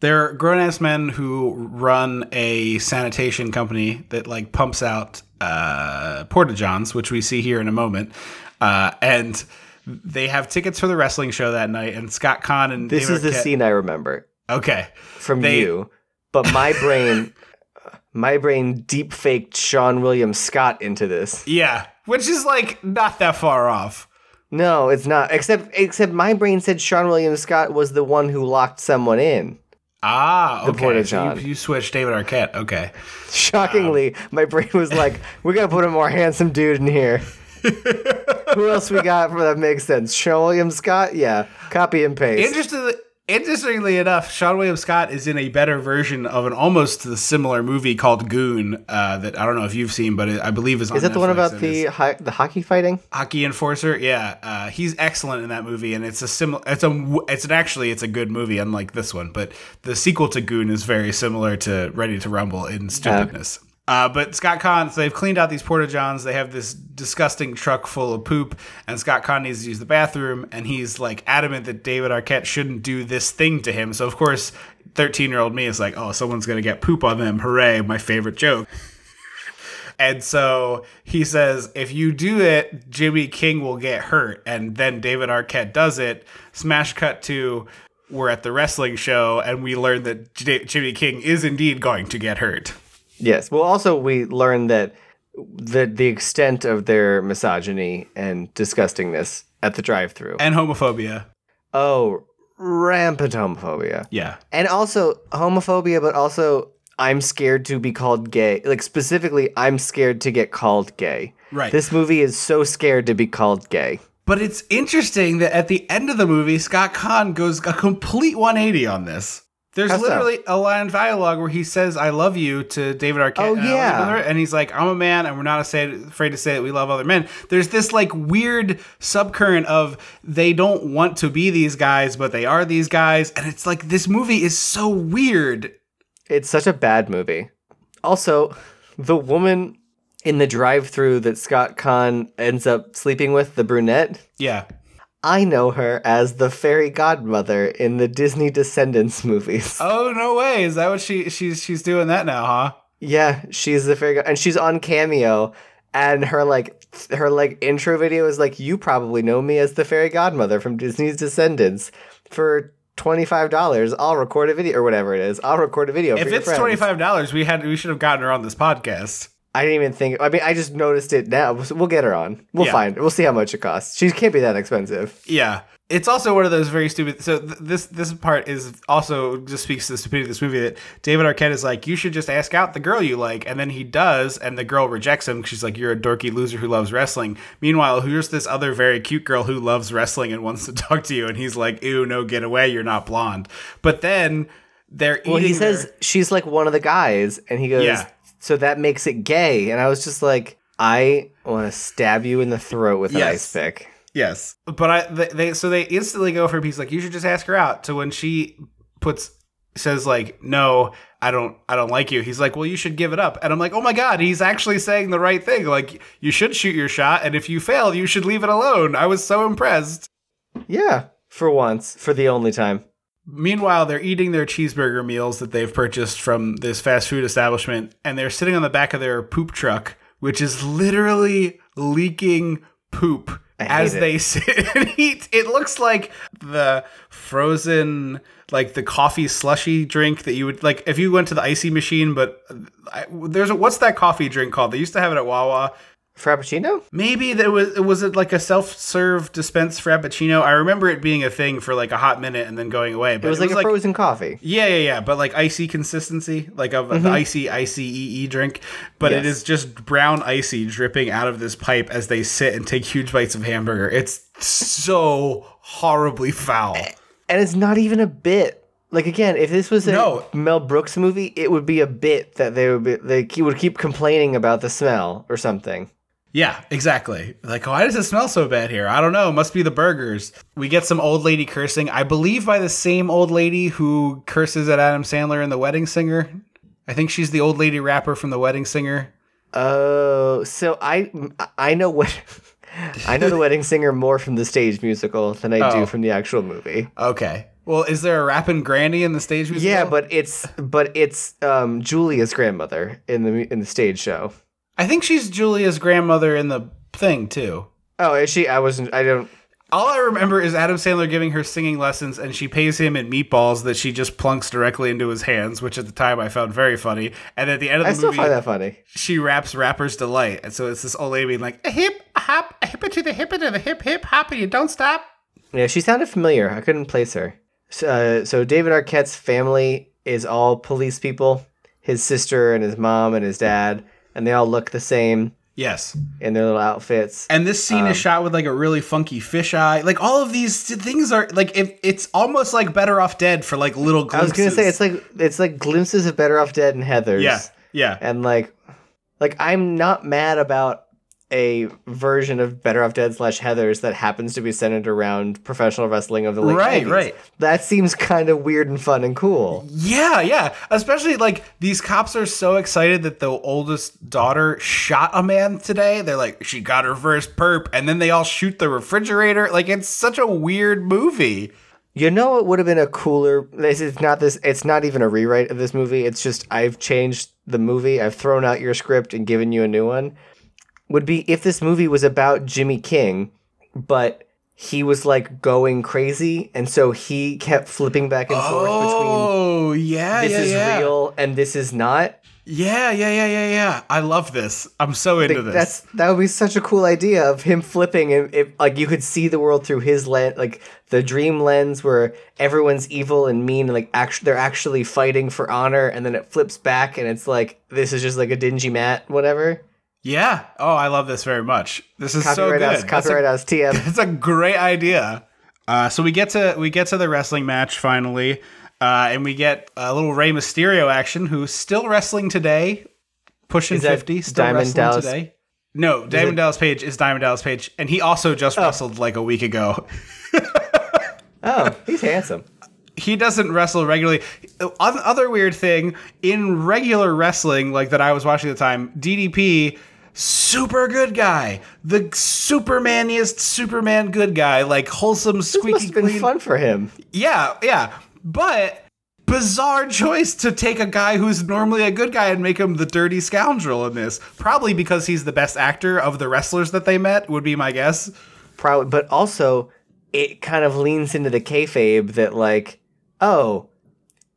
They're grown ass men who run a sanitation company that like pumps out uh, porta johns, which we see here in a moment, uh, and they have tickets for the wrestling show that night. And Scott Caan and This David is the Arquette- scene I remember. Okay, from They- you, but my brain, (laughs) my brain deep faked Seann William Scott into this. yeah, which is like not that far off. No, it's not. Except, except my brain said Seann William Scott was the one who locked someone in. Ah, okay. porta so you, you switched David Arquette. Okay. Shockingly, my brain was like, (laughs) "We gotta put a more handsome dude in here." (laughs) who else we got for that makes sense? Seann William Scott, yeah. Copy and paste. Interestingly, interestingly enough, Seann William Scott is in a better version of an almost similar movie called Goon uh, that I don't know if you've seen, but it, I believe is on is that the one about the hi- the hockey fighting? hockey enforcer? Yeah, uh, he's excellent in that movie, and it's a similar. It's a. It's an actually it's a good movie, unlike this one. But the sequel to Goon is very similar to Ready to Rumble in stupidness. Uh, Uh, but Scott Caan, so they've cleaned out these porta johns. They have this disgusting truck full of poop, and Scott Caan needs to use the bathroom, and he's like adamant that David Arquette shouldn't do this thing to him. So of course, thirteen-year-old me is like, "Oh, someone's gonna get poop on them! Hooray!" My favorite joke. (laughs) And so he says, if you do it, Jimmy King will get hurt. And then David Arquette does it. Smash cut to we're at the wrestling show, and we learn that J- Jimmy King is indeed going to get hurt. Yes. Well, also we learned that the the extent of their misogyny and disgustingness at the drive-through. And homophobia. oh, rampant homophobia. Yeah. And also homophobia, but also I'm scared to be called gay. Like specifically, I'm scared to get called gay. Right. This movie is so scared to be called gay. But it's interesting that at the end of the movie, Scott Caan goes a complete 180 on this. There's How so? literally a line of dialogue where he says "I love you" to David Arquette. Oh, uh, and yeah. brother," and he's like, "I'm a man, and we're not afraid afraid to say that we love other men." There's this like weird subcurrent of they don't want to be these guys, but they are these guys, and it's like this movie is so weird. It's such a bad movie. Also, the woman in the drive-through that Scott Caan ends up sleeping with, the brunette, Yeah, I know her as the fairy godmother in the Disney Descendants movies. (laughs) Oh no way! Is that what she she's she's doing that now, huh? Yeah, she's the fairy god, and she's on Cameo, and her like her like intro video is like, "You probably know me as the fairy godmother from Disney's Descendants for." Twenty-five dollars. I'll record a video or whatever it is. I'll record a video. If for it's twenty five dollars, we had we should have gotten her on this podcast. I didn't even think. I mean, I just noticed it now. We'll get her on. We'll Yeah. find. We'll see how much it costs. She can't be that expensive. Yeah. It's also one of those very stupid. So th- this this part is also just speaks to the stupidity of this movie that David Arquette is like, you should just ask out the girl you like, and then he does, and the girl rejects him. She's like, you're a dorky loser who loves wrestling. Meanwhile, here's this other very cute girl who loves wrestling and wants to (laughs) talk to you, and he's like, ew, no, get away, you're not blonde. But then they're Well, he says she's like one of the guys, and he goes, Yeah. "So that makes it gay." And I was just like, I want to stab you in the throat with an Yes. ice pick. Yes, but I they, they so they instantly go for a piece like you should just ask her out. To when she puts says like no, I don't I don't like you. He's like, well, you should give it up, and I'm like, oh my god, he's actually saying the right thing. Like you should shoot your shot, and if you fail, you should leave it alone. I was so impressed. Yeah, for once, for the only time. Meanwhile, they're eating their cheeseburger meals that they've purchased from this fast food establishment, and they're sitting on the back of their poop truck, which is literally leaking poop as it. they (laughs) sit and eat. It looks like the frozen, like the coffee slushy drink that you would like if you went to the icy machine. But uh, I, there's a, what's that coffee drink called? They used to have it at Wawa. Frappuccino? Maybe that was it was it like a self serve dispense frappuccino. I remember it being a thing for like a hot minute and then going away. But It was like a frozen coffee. yeah, yeah, yeah, but like icy consistency, like of the icy, icy EE drink. But it Mm-hmm. Yes. is just brown icy dripping out of this pipe as they sit and take huge bites of hamburger. It's so horribly foul. And it's not even a bit. Like again, if this was a No. Mel Brooks movie, it would be a bit that they would be they would keep complaining about the smell or something. Yeah, exactly. Like, why does it smell so bad here? I don't know. It must be the burgers. We get some old lady cursing, I believe by the same old lady who curses at Adam Sandler in The Wedding Singer. I think she's the old lady rapper from The Wedding Singer. Oh, so I I know what I know the (laughs) wedding singer more from the stage musical than I Oh. do from the actual movie. Okay. Well, is there a rapping granny in the stage musical? Yeah, but it's but it's um, Julia's grandmother in the in the stage show. I think she's Julia's grandmother in the thing too. Oh, is she? I wasn't. I don't. All I remember is Adam Sandler giving her singing lessons, and she pays him in meatballs that she just plunks directly into his hands, which at the time I found very funny. And at the end of the I still movie, find that funny. she raps "Rapper's Delight," and so it's this old lady being like, "A hip, a hop, a hip to the hip to the hip, hip, hop, and you don't stop." Yeah, she sounded familiar. I couldn't place her. So, uh, so David Arquette's family is all police people. His sister and his mom and his dad, and they all look the same Yes, in their little outfits. and this scene Um, is shot with like a really funky fisheye. Like all of these things are like it, it's almost like Better Off Dead for like little I was gonna say it's like it's like glimpses of Better Off Dead and Heather's. yeah, yeah. and like like i'm not mad about a version of better off dead slash heathers that happens to be centered around professional wrestling of the late Right, 90s. right. that seems kind of weird and fun and cool Yeah, yeah. Especially like these cops are so excited that the oldest daughter shot a man today. They're like, she got her first perp, and then they all shoot the refrigerator. Like it's such a weird movie. you know it would have been a cooler this is not this it's not even a rewrite of this movie it's just i've changed the movie i've thrown out your script and given you a new one would be if this movie was about jimmy king but he was like going crazy and so he kept flipping back and forth between Oh, yeah, this yeah, is yeah. real and this is not. Yeah, yeah, yeah, yeah, yeah. I love this. I'm so into this. That's that would be such a cool idea of him flipping and if like you could see the world through his lens, like the dream lens where everyone's evil and mean and like actually they're actually fighting for honor, and then it flips back and it's like this is just like a dingy mat, whatever. Yeah. Oh, I love this very much. This is so Copyright good. us, That's a- copyright us, TM. It's a great idea. Uh, so we get to we get to the wrestling match finally. Uh, and we get a little Rey Mysterio action, who's still wrestling today, pushing Is 50, still Diamond wrestling Dallas- today. No, Diamond it- Dallas Page is Diamond Dallas Page, and he also just wrestled like a week ago. (laughs) Oh, he's handsome. He doesn't wrestle regularly. Other weird thing in regular wrestling, like that I was watching at the time, DDP, super good guy, the supermaniest Superman good guy, like wholesome, This squeaky must have been fun for him. Yeah, yeah, but bizarre choice to take a guy who's normally a good guy and make him the dirty scoundrel in this. Probably because he's the best actor of the wrestlers that they met, would be my guess. Probably, but also it kind of leans into the kayfabe that like, oh,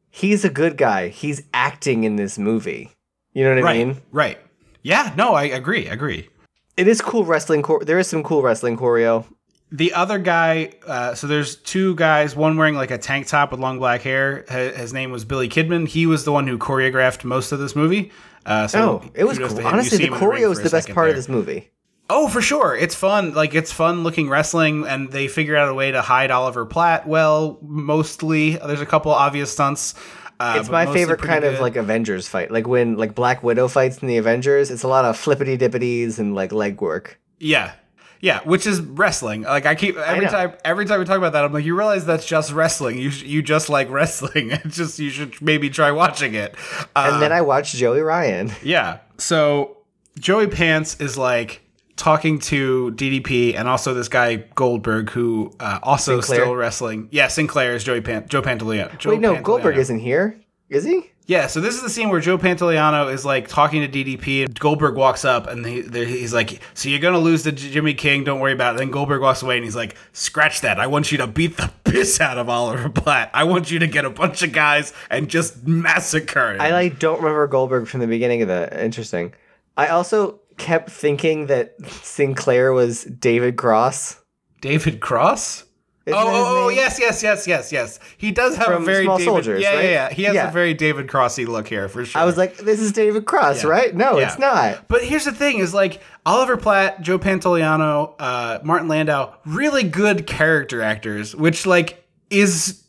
he's a good guy. He's acting in this movie. You know what I Right, mean? right. Yeah, no, I agree, agree. It is cool wrestling. Chor- there is some cool wrestling choreo. The other guy, uh, so there's two guys, one wearing like a tank top with long black hair. His name was Billy Kidman. He was the one who choreographed most of this movie. Uh, so Oh, it was cool. Honestly, the him in ring choreo is for the best part of this movie. Oh, for sure. It's fun. Like it's fun looking wrestling, and they figure out a way to hide Oliver Platt. Well, mostly there's a couple obvious stunts. Uh, It's my favorite kind of like Avengers fight. Like when like Black Widow fights in the Avengers, it's a lot of flippity dippities and like leg work. yeah, yeah, which is wrestling. Like I keep every know. time every time we talk about that, I'm like, you realize that's just wrestling. You sh- you just like wrestling. (laughs) It's just you should maybe try watching it. Uh, And then I watched Joey Ryan. Yeah. So Joey Pants is like talking to DDP and also this guy Goldberg who uh, also Sinclair? still wrestling. Yeah, Sinclair is Joey Pan- Joe Pantoliano. Joe Wait, no, Pantoliano. Goldberg isn't here, is he? Yeah, so this is the scene where Joe Pantoliano is like talking to DDP and Goldberg walks up and he, he's like, "So you're gonna lose to Jimmy King? Don't worry about it." Then Goldberg walks away and he's like, "Scratch that! I want you to beat the (laughs) piss out of Oliver Platt. I want you to get a bunch of guys and just massacre him." I like don't remember Goldberg from the beginning of the. Interesting. I also kept thinking that Sinclair was David Cross. David Cross. Isn't Oh, oh, oh, yes, yes, yes, yes, yes. He does have From a very Small David, Soldiers, yeah, right? yeah, yeah. He has Yeah. a very David Crossy look here for sure. I was like, this is David Cross, Yeah. right? No, Yeah. it's not. But here's the thing: is like Oliver Platt, Joe Pantoliano, uh, Martin Landau, really good character actors. Which like is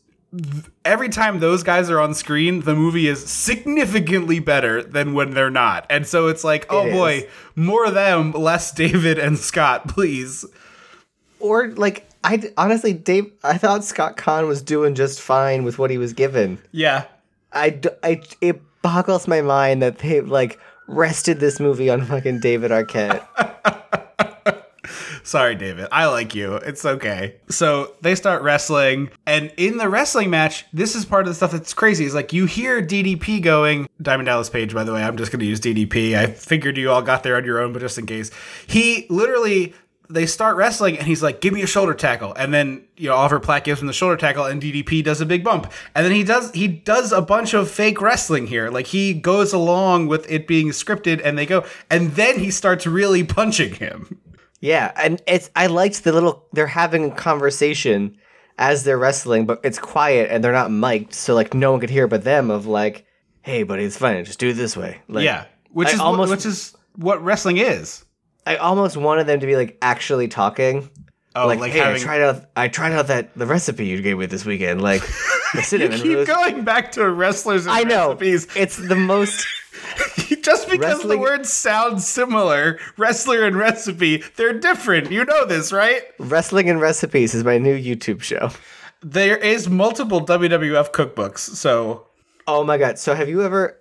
every time those guys are on screen, the movie is significantly better than when they're not. And so it's like, oh It boy, is. more of them, less David and Scott, please. Or like, I honestly, Dave, I thought Scott Caan was doing just fine with what he was given. Yeah. I, I it boggles my mind that they like rested this movie on fucking David Arquette. (laughs) Sorry, David. I like you. It's okay. So they start wrestling, and in the wrestling match, this is part of the stuff that's crazy. Is like you hear DDP going, Diamond Dallas Page, by the way. I'm just going to use DDP. I figured you all got there on your own, but just in case. He literally. They start wrestling and he's like, "Give me a shoulder tackle," and then you know Oliver Platt gives him the shoulder tackle, and DDP does a big bump, and then he does he does a bunch of fake wrestling here, like he goes along with it being scripted, and they go, and then he starts really punching him. Yeah, and it's I liked the little they're having a conversation as they're wrestling, but it's quiet and they're not mic'd, so like no one could hear but them of like, hey buddy, it's fine, just do it this way. Like, Yeah, which I is almost- which is what wrestling is. I almost wanted them to be like actually talking. Oh, like, like, hey, having I tried out I tried out that the recipe you gave me this weekend. Like the (laughs) you keep roast. going back to wrestlers. And I know. recipes. It's the most (laughs) (laughs) Just because Wrestling- the words sound similar, wrestler and recipe, they're different. You know this, right? wrestling and recipes is my new YouTube show. There is multiple WWF cookbooks, so Oh my god. So have you ever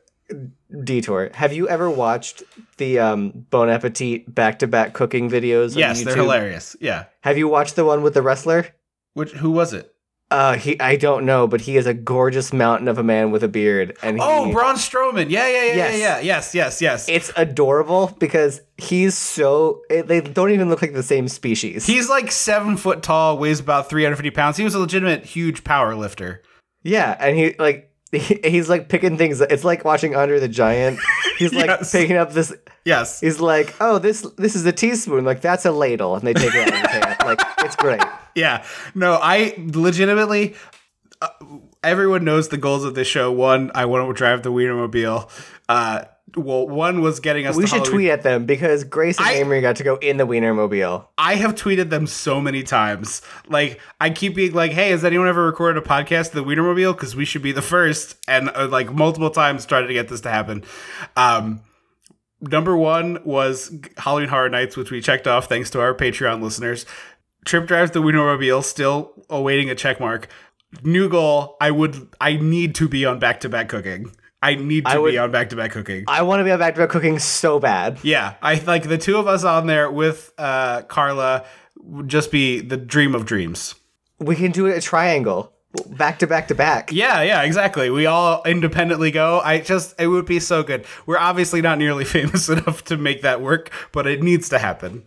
detour, have you ever watched the um Bon Appetit back to back cooking videos? on yes, they're hilarious. Yeah. Have you watched the one with the wrestler? Which who was it? Uh he I don't know, but he is a gorgeous mountain of a man with a beard. And he, Oh, Braun Strowman. Yeah, yeah, yeah, Yes. yeah, yeah. Yes, yes, yes. it's adorable because he's so it, they don't even look like the same species. He's like seven foot tall, weighs about 350 pounds. He was a legitimate huge power lifter. Yeah, and he like (laughs) he, he's like picking things. It's like watching Under the Giant. He's like (laughs) Yes. picking up this. Yes. He's like, oh, this this is a teaspoon. Like that's a ladle, and they take it out of his hand. Like it's great. Yeah. No, I legitimately. Uh, everyone knows the goals of this show. One, I want to drive the Wienermobile. Uh, well, one was getting us. We should Halloween- tweet at them because Grace and I- Amory got to go in the Wienermobile. I have tweeted them so many times. Like I keep being like, "Hey, has anyone ever recorded a podcast of the Wienermobile? Because we should be the first. And uh, like multiple times trying to get this to happen. Um, number one was Halloween Horror Nights, which we checked off thanks to our Patreon listeners. Trip drives the Wienermobile, still awaiting a check mark. New goal: I would, I need to be on back to back cooking. I need to I would- be on back to back cooking. I want to be on back to back cooking so bad. Yeah, I like the two of us on there with uh, Carla would just be the dream of dreams. We can do it a triangle, back to back to back. Yeah, yeah, exactly. We all independently go. I just it would be so good. We're obviously not nearly (laughs) famous enough to make that work, but it needs to happen.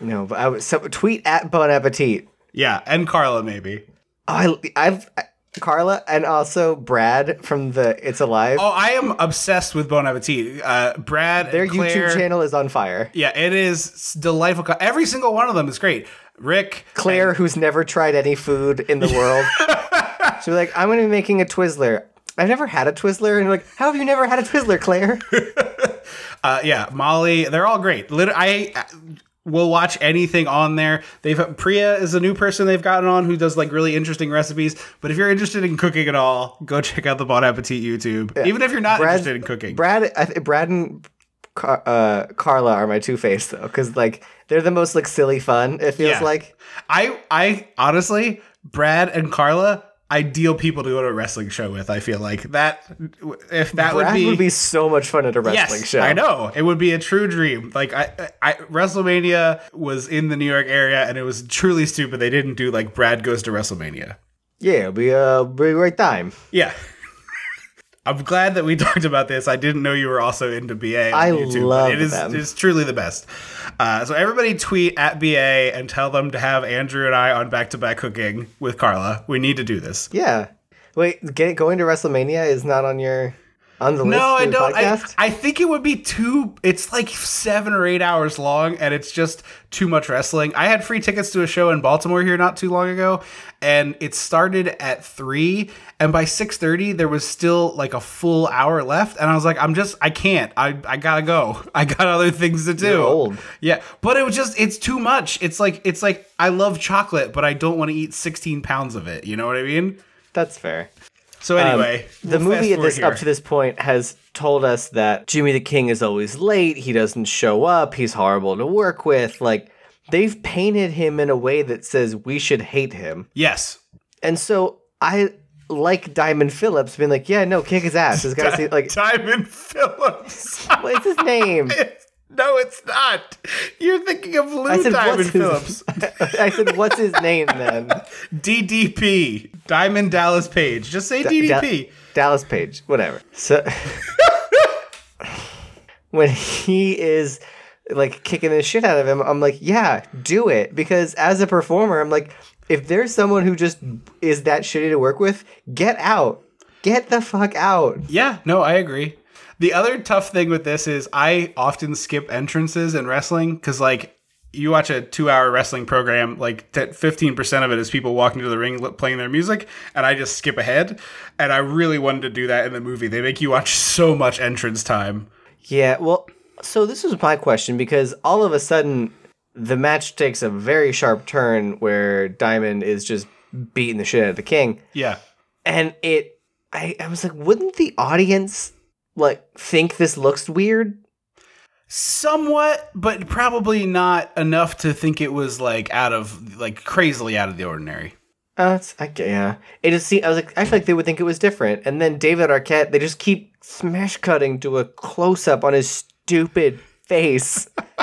No, but I would so tweet at Bon Appetit. Yeah, and Carla maybe. Oh, I, I've I, Carla and also Brad from the It's Alive. Oh, I am obsessed with Bon Appetit. Uh, Brad, Their and Claire, YouTube channel is on fire. Yeah, it is delightful. Every single one of them is great. Rick, Claire, who's never tried any food in the world, (laughs) be like, "I'm going to be making a Twizzler." I've never had a Twizzler, and you're like, "How have you never had a Twizzler, Claire?" (laughs) Uh, yeah, Molly, they're all great. Lit- I will watch anything on there. They've Priya is a new person they've gotten on who does like really interesting recipes. But if you're interested in cooking at all, go check out the Bon Appetit YouTube. Even if you're not Brad- interested in cooking, Brad, I th- Brad and Car- uh, Carla are my two face though, because like they're the most like silly fun. It feels Yeah. like I I honestly Brad and Carla. Ideal people to go to a wrestling show with. I feel like that. If that would be Brad would be, so much fun at a wrestling yes, show. I know it would be a true dream. Like I, I, WrestleMania was in the New York area, and it was truly stupid. They didn't do like Brad goes to WrestleMania. Yeah, it'll be uh, be a great time. Yeah. I'm glad that we (laughs) talked about this. I didn't know you were also into BA on I YouTube. love it is them. it's truly the best. Uh, so everybody tweet at BA and tell them to have Andrew and I on back to back cooking with Carla. We need to do this. Yeah. Wait, get, going to WrestleMania is not on your on the. No, I don't. I, I think it would be too. It's like seven or eight hours long, and it's just too much wrestling. I had free tickets to a show in Baltimore here not too long ago, and it started at three, and by six thirty there was still like a full hour left, and I was like, I'm just, I can't. I, I gotta go. (laughs) I got other things to do. Yeah, but it was just, it's too much. It's like, it's like I love chocolate, but I don't want to eat sixteen pounds of it. You know what I mean? That's fair. So anyway, Um, the we'll movie at this up to this point has told us that Jimmy the King is always late. He doesn't show up. He's horrible to work with. Like they've painted him in a way that says we should hate him. yes. And so I like Diamond Phillips being like, yeah, no, kick his ass. This guy's (laughs) like, Diamond Phillips. (laughs) what's his name? (laughs) no, it's not. You're thinking of Lou I said, Diamond Phillips. his? I said, what's his name then? DDP. Diamond Dallas Page. Just say Da- DDP. Dallas Page, whatever. So (laughs) when he is like kicking the shit out of him, I'm like, yeah, do it. Because as a performer, I'm like, if there's someone who just is that shitty to work with, get out. Get the fuck out. yeah, no, I agree. The other tough thing with this is I often skip entrances in wrestling because, like, you watch a two-hour wrestling program, like fifteen percent of it is people walking to the ring playing their music, and I just skip ahead. And I really wanted to do that in the movie. They make you watch so much entrance time. Yeah, well, so this was my question because all of a sudden the match takes a very sharp turn where Diamond is just beating the shit out of the king. Yeah. and it I, I was like wouldn't the audience like think this looks weird Somewhat, but probably not enough to think it was like out of like crazily out of the ordinary. uh, it's, I, yeah. It just seemed, I was like I feel like they would think it was different. And then David Arquette they just keep smash cutting to a close up on his stupid face (laughs)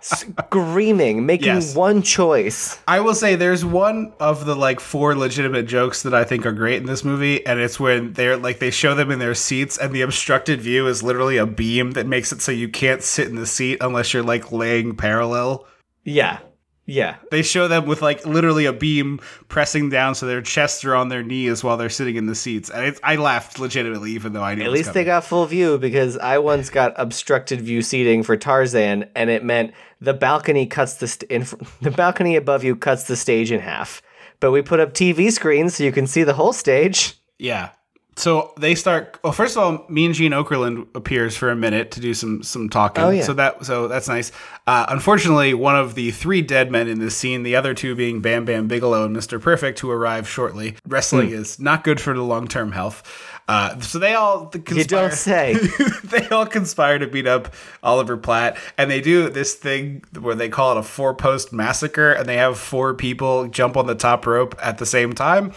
screaming making Yes. one choice I will say there's one of the like four legitimate jokes that I think are great in this movie, and it's when they're like they show them in their seats, and the obstructed view is literally a beam that makes it so you can't sit in the seat unless you're like laying parallel. yeah yeah They show them with like literally a beam pressing down so their chests are on their knees while they're sitting in the seats, and it's, I laughed legitimately even though I knew. it At least they got full view because I once got obstructed view seating for Tarzan, and it meant the balcony cuts the st- in, fr- (laughs) the balcony above you cuts the stage in half. But we put up TV screens so you can see the whole stage. yeah. So they start. Well, first of all, Mean Gene Okerlund appears for a minute to do some some talking. Oh, yeah. So that so that's nice. Uh, unfortunately, one of the three dead men in this scene, the other two being Bam Bam Bigelow and Mister Perfect, who arrive shortly. Wrestling Hmm. is not good for the long term health. Uh, so they all conspire. You don't say. (laughs) they all conspire to beat up Oliver Platt, and they do this thing where they call it a four post massacre, and they have four people jump on the top rope at the same time.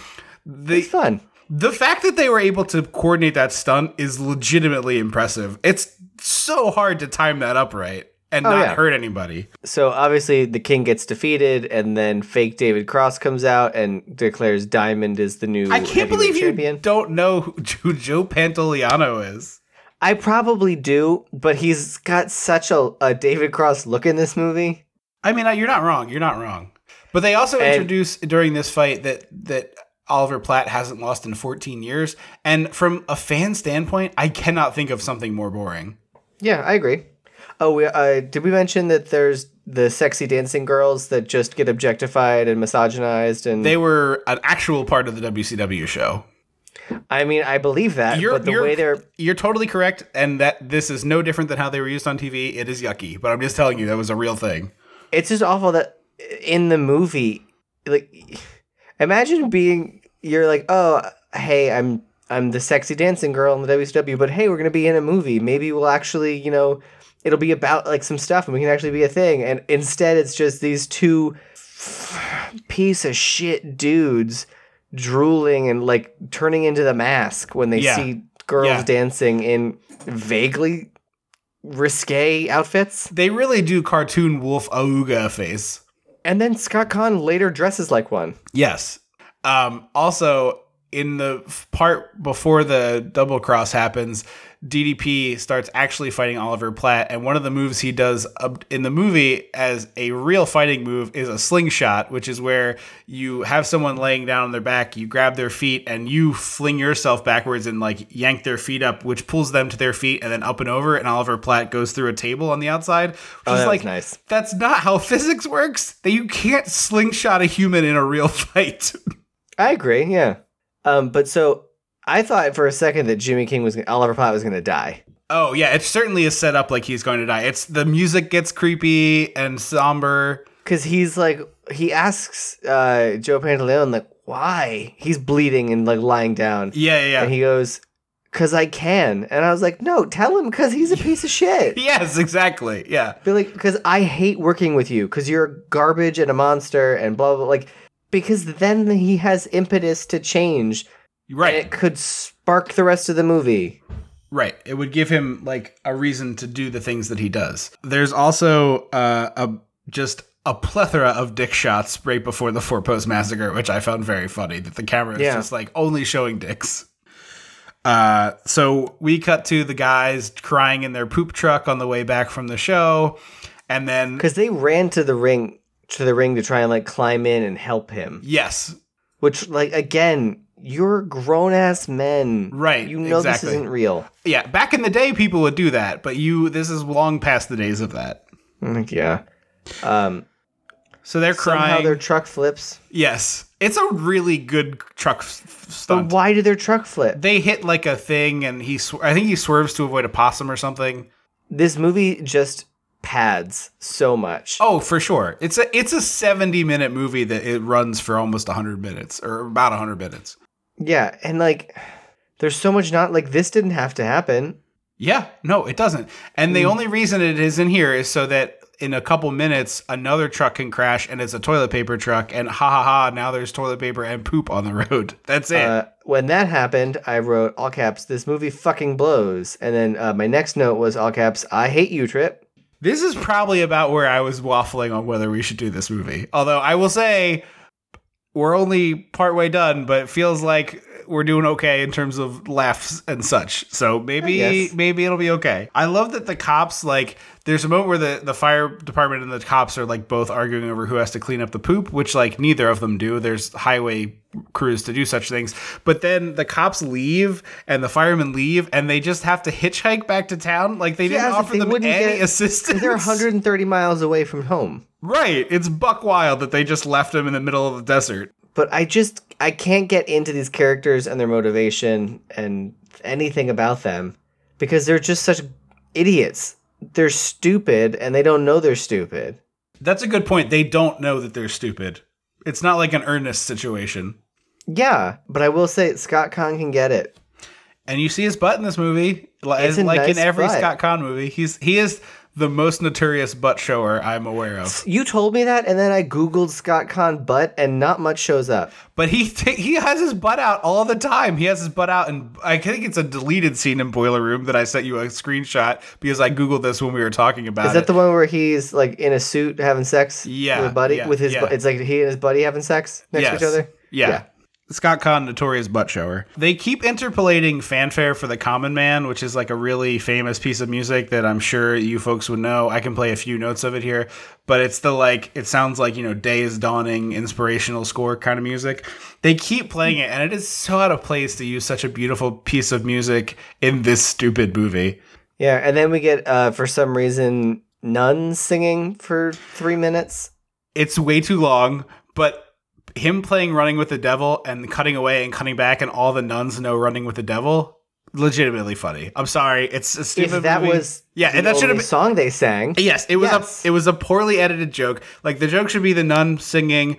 The, It's fun. The fact that they were able to coordinate that stunt is legitimately impressive. It's so hard to time that up right and Oh, not yeah. hurt anybody. So obviously the king gets defeated, and then fake David Cross comes out and declares Diamond is the new. I can't believe champion. you don't know (laughs) who, Joe Pantoliano is. I probably do, but he's got such a, a David Cross look in this movie. I mean, uh, you're not wrong. You're not wrong. But they also And- introduce during this fight that that Oliver Platt hasn't lost in 14 years, and from a fan standpoint, I cannot think of something more boring. Yeah, I agree. Oh, we, uh, did we mention that there's the sexy dancing girls that just get objectified and misogynized? And They were an actual part of the WCW show. I mean, I believe that, You're, but the way they're you're totally correct, and that this is no different than how they were used on TV. It is yucky, but I'm just telling you that was a real thing. it's just awful that in the movie like imagine being you're like oh hey i'm i'm the sexy dancing girl in the wcw but hey we're gonna be in a movie maybe we'll actually you know it'll be about like some stuff and we can actually be a thing and instead it's just these two piece of shit dudes drooling and like turning into the mask when they Yeah. see girls Yeah. dancing in vaguely risque outfits They really do cartoon Wolf Auga face. And then Scott Caan later dresses like one. Yes. Um, also, in the part before the double cross happens, DDP starts actually fighting Oliver Platt, and one of the moves he does in the movie as a real fighting move is a slingshot, which is where you have someone laying down on their back, you grab their feet, and you fling yourself backwards and like yank their feet up, which pulls them to their feet and then up and over, and Oliver Platt goes through a table on the outside. Which Oh, is like nice. that's not how physics works. That you can't slingshot a human in a real (laughs) fight. I agree, yeah. Um, but so I thought for a second that Jimmy King was Oliver Platt was gonna die. oh yeah, it certainly is set up like he's going to die. It's the music gets creepy and somber. Cause he's like he asks uh, Joe Pantoliano like why he's bleeding and like lying down. Yeah, yeah. And he goes, Cause I can. And I was like, No, tell him cause he's a (laughs) piece of shit. yes, exactly. Yeah. Be like, because I hate working with you, because you're garbage and a monster and blah blah. Like, because then he has impetus to change, and Right. it could spark the rest of the movie. Right. It would give him like a reason to do the things that he does. There's also uh, a just a plethora of dick shots right before the four post massacre, which I found very funny. That the camera is Yeah. just like only showing dicks. Uh, so we cut to the guys crying in their poop truck on the way back from the show, and then Because they ran to the ring to the ring to try and like climb in and help him. yes, Which, like, again, you're grown ass men. Right, You know exactly. this isn't real. yeah, back in the day, people would do that, but you this is long past the days of that. Yeah. Um, So they're crying. somehow their truck flips. yes, it's a really good truck f- But why did their truck flip? they hit like a thing and he sw- i think he swerves to avoid a possum or something This movie just pads so much. oh for sure it's a it's a 70 minute movie that it runs for almost 100 minutes or about 100 minutes Yeah, and like, there's so much not like this didn't have to happen. yeah no it doesn't and Hmm. the only reason it is in here is so that in a couple minutes another truck can crash and it's a toilet paper truck and ha ha ha now there's toilet paper and poop on the (laughs) road that's it Uh, when that happened, I wrote all caps, this movie fucking blows. And then uh, my next note was all caps, I hate you, Trip. This is probably about where I was waffling on whether we should do this movie. Although I will say we're only partway done, but it feels like we're doing okay in terms of laughs and such. So maybe maybe it'll be okay. I love that the cops like there's a moment where the, the fire department and the cops are like both arguing over who has to clean up the poop, which like neither of them do. There's highway crews to do such things. But then the cops leave and the firemen leave and they just have to hitchhike back to town. Like they didn't offer they them any get- assistance. They're 130 miles away from home. Right. It's buck wild that they just left them in the middle of the desert. but I just I can't get into these characters and their motivation and anything about them because they're just such idiots. They're stupid and they don't know they're stupid. That's a good point. They don't know that they're stupid. It's not like an earnest situation. Yeah, but I will say Scott Caan can get it. And you see his butt in this movie, It's a like nice in every butt. Scott Caan movie. He's he is the most notorious butt shower I'm aware of. You told me that, and then I googled Scott Caan butt, and not much shows up. But he he has his butt out all the time. He has his butt out, and I think it's a deleted scene in Boiler Room that I sent you a screenshot because I googled this when we were talking about Is that it. the one where he's like in a suit having sex? Yeah, with a buddy yeah, with his. yeah. bu- It's like he and his buddy having sex next yes. to each other. Yeah. Scott Caan, notorious butt shower. They keep interpolating fanfare for the Common Man, which is like a really famous piece of music that I'm sure you folks would know. I can play a few notes of it here, but it's the like, it sounds like, you know, day is dawning, inspirational score kind of music. They keep playing it, and it is so out of place to use such a beautiful piece of music in this stupid movie. Yeah, and then we get uh, for some reason nuns singing for three minutes. It's way too long, but him playing Running with the Devil and cutting away and cutting back, and all the nuns know Running with the Devil. Legitimately funny. I'm sorry, it's a stupid. If that movie. was yeah, the and that should have been. song they sang. Yes, it was Yes. a it was a poorly edited joke. Like the joke should be the nun singing,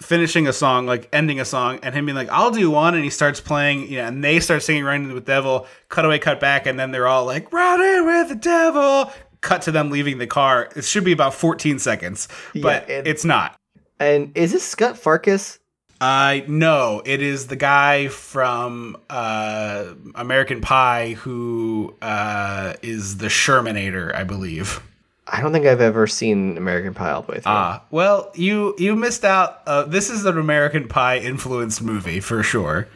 finishing a song, like ending a song, and him being like, "I'll do one," and he starts playing, yeah, and they start singing "Running with the Devil." Cut away, cut back, and then they're all like, "Running with the Devil." Cut to them leaving the car. It should be about 14 seconds, but it- it's not. And is this Scott Farkas? I no, it is the guy from uh, American Pie who uh, is the Shermanator, I believe. I don't think I've ever seen American Pie all the way through. Ah, well, you you missed out. Uh, this is an American Pie influenced movie for sure.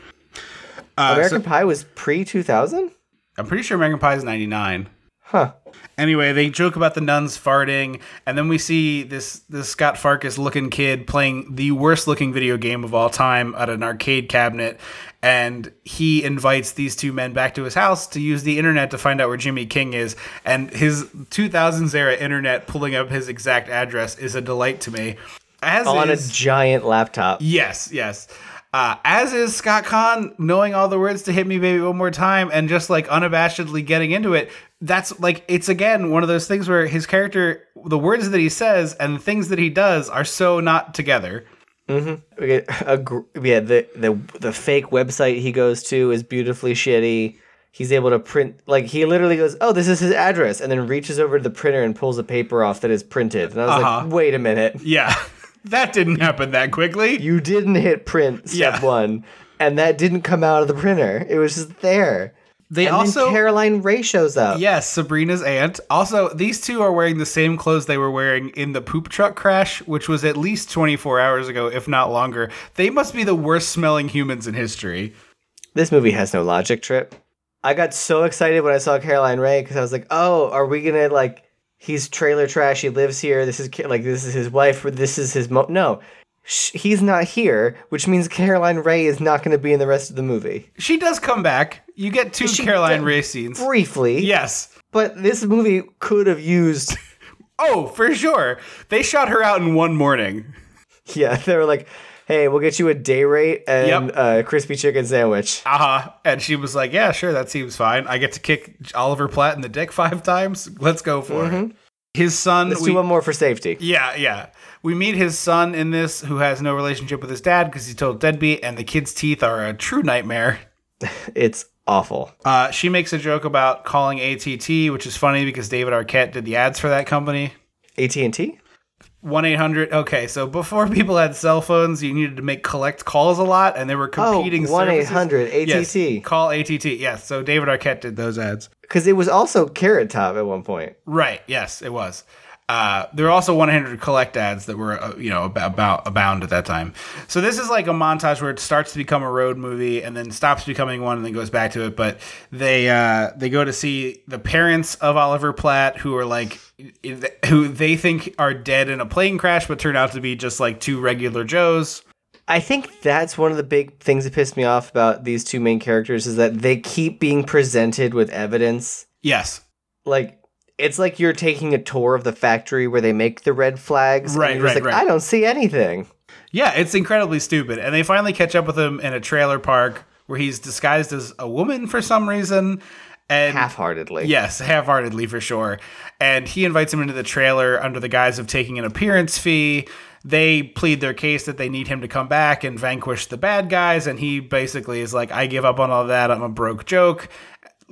Uh, American so- Pie was pre two thousand. I'm pretty sure American Pie is '99. Huh. Anyway, they joke about the nuns farting, and then we see this this Scott Farkas looking kid playing the worst looking video game of all time at an arcade cabinet, and he invites these two men back to his house to use the internet to find out where Jimmy King is. And his 2000s era internet pulling up his exact address is a delight to me. As On is, a giant laptop. Yes, yes. Uh, as is Scott Caan knowing all the words to "Hit Me, Baby, One More Time" and just like unabashedly getting into it. That's like it's again one of those things where his character, the words that he says and the things that he does are so not together. We get a gr- yeah the the the fake website he goes to is beautifully shitty. He's able to print like he literally goes, "Oh, this is his address," and then reaches over to the printer and pulls a paper off that is printed. And I was Uh-huh. like, "Wait a minute, Yeah, (laughs) that didn't happen that quickly. you didn't hit print step Yeah. one, and that didn't come out of the printer. It was just there." They And also Caroline Rhea shows up. Yes, Sabrina's aunt. Also, these two are wearing the same clothes they were wearing in the poop truck crash, which was at least 24 hours ago, if not longer. They must be the worst smelling humans in history. This movie has no logic trip. I got so excited when I saw Caroline Rhea because I was like, "Oh, are we gonna like? He's trailer trash. He lives here. This is like this is his wife. This is his mo." No, Sh- he's not here, which means Caroline Rhea is not going to be in the rest of the movie. She does come back. You get two She Caroline did- Rhea scenes. Briefly, Yes. but this movie could have used. (laughs) Oh, for sure. They shot her out in one morning. Yeah, (laughs) they were like, "Hey, we'll get you a day rate and Yep. a crispy chicken sandwich." Uh huh. And she was like, "Yeah, sure, that seems fine. I get to kick Oliver Platt in the dick five times. Let's go for it." His son. Let's we- do one more for safety. Yeah, yeah. We meet his son in this, who has no relationship with his dad because he's total deadbeat, and the kid's teeth are a true nightmare. (laughs) It's awful. Uh, she makes a joke about calling ATT, which is funny because David Arquette did the ads for that company. AT and T. 1 800. Okay, so before people had cell phones, you needed to make collect calls a lot, and there were oh, competing Oh, 1-800 services. ATT. Yes, call ATT. Yes, so David Arquette did those ads. Because it was also Carrot Top at one point. Right. Yes, it was. Uh, there were also 100 collect ads that were, uh, you know, about, about abound at that time. So this is like a montage where it starts to become a road movie and then stops becoming one and then goes back to it. But they uh, they go to see the parents of Oliver Platt, who are like, who they think are dead in a plane crash, but turn out to be just like two regular Joes. I think that's one of the big things that pissed me off about these two main characters is that they keep being presented with evidence. Yes. Like it's like you're taking a tour of the factory where they make the red flags. and Right, just right, like, right. I don't see anything. Yeah, it's incredibly stupid. And they finally catch up with him in a trailer park where he's disguised as a woman for some reason. And Half-heartedly. Yes, half-heartedly for sure. And he invites him into the trailer under the guise of taking an appearance fee. They plead their case that they need him to come back and vanquish the bad guys, and he basically is like, "I give up on all that. I'm a broke joke.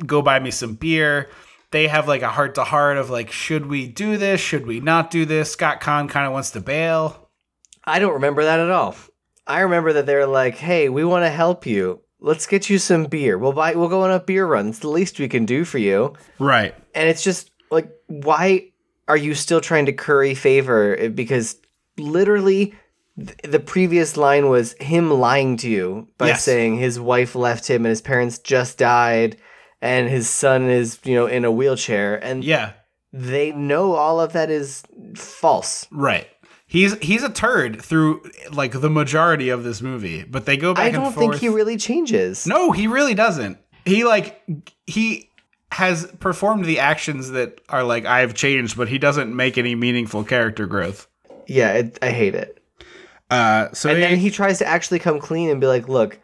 Go buy me some beer." They have like a heart to heart of like, should we do this? Should we not do this? Scott Caan kind of wants to bail. I don't remember that at all. I remember that they're like, "Hey, we want to help you. Let's get you some beer. We'll buy. We'll go on a beer run. It's the least we can do for you." Right. And it's just like, why are you still trying to curry favor? Because literally, th- the previous line was him lying to you by Yes. saying his wife left him and his parents just died, and his son is you know in a wheelchair, and Yeah. they know all of that is false. Right. He's he's a turd through like the majority of this movie, but they go back I don't think he really changes. No, he really doesn't. He like he has performed the actions that are like I've changed, but he doesn't make any meaningful character growth. Yeah, it, I hate it. Uh, so And they- then he tries to actually come clean and be like, "Look,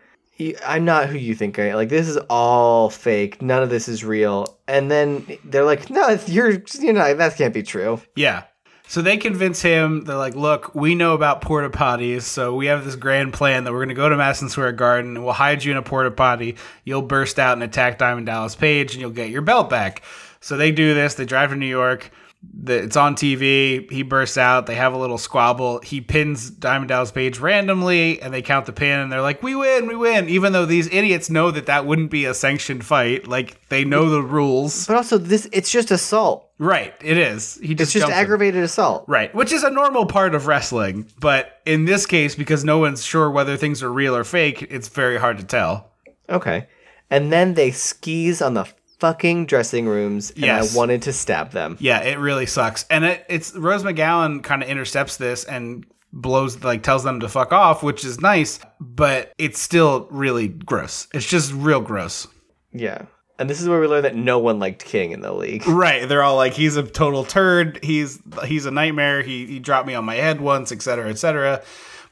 I'm not who you think I am. Like this is all fake. None of this is real." And then they're like, "No, you're you know that can't be true." Yeah. So they convince him, they're like, look, we know about porta potties, so we have this grand plan that we're going to go to Madison Square Garden and we'll hide you in a porta potty. You'll burst out and attack Diamond Dallas Page and you'll get your belt back. So they do this. They drive to New York. The- It's on TV. He bursts out. They have a little squabble. He pins Diamond Dallas Page randomly and they count the pin and they're like, we win, we win. Even though these idiots know that that wouldn't be a sanctioned fight. Like, they know the rules. But also, this it's just assault. Right. It is. He just It's just jumps him. aggravated assault. Right, which is a normal part of wrestling, but in this case, because no one's sure whether things are real or fake, it's very hard to tell. Okay. And then they skis on the fucking dressing rooms, and Yes. I wanted to stab them. Yeah, it really sucks, and it, it's Rose McGowan kind of intercepts this and blows like tells them to fuck off, which is nice, but it's still really gross. It's just real gross. Yeah. And this is where we learn that no one liked King in the league. (laughs) Right, they're all like, he's a total turd. He's he's a nightmare. He he dropped me on my head once, etc., etc.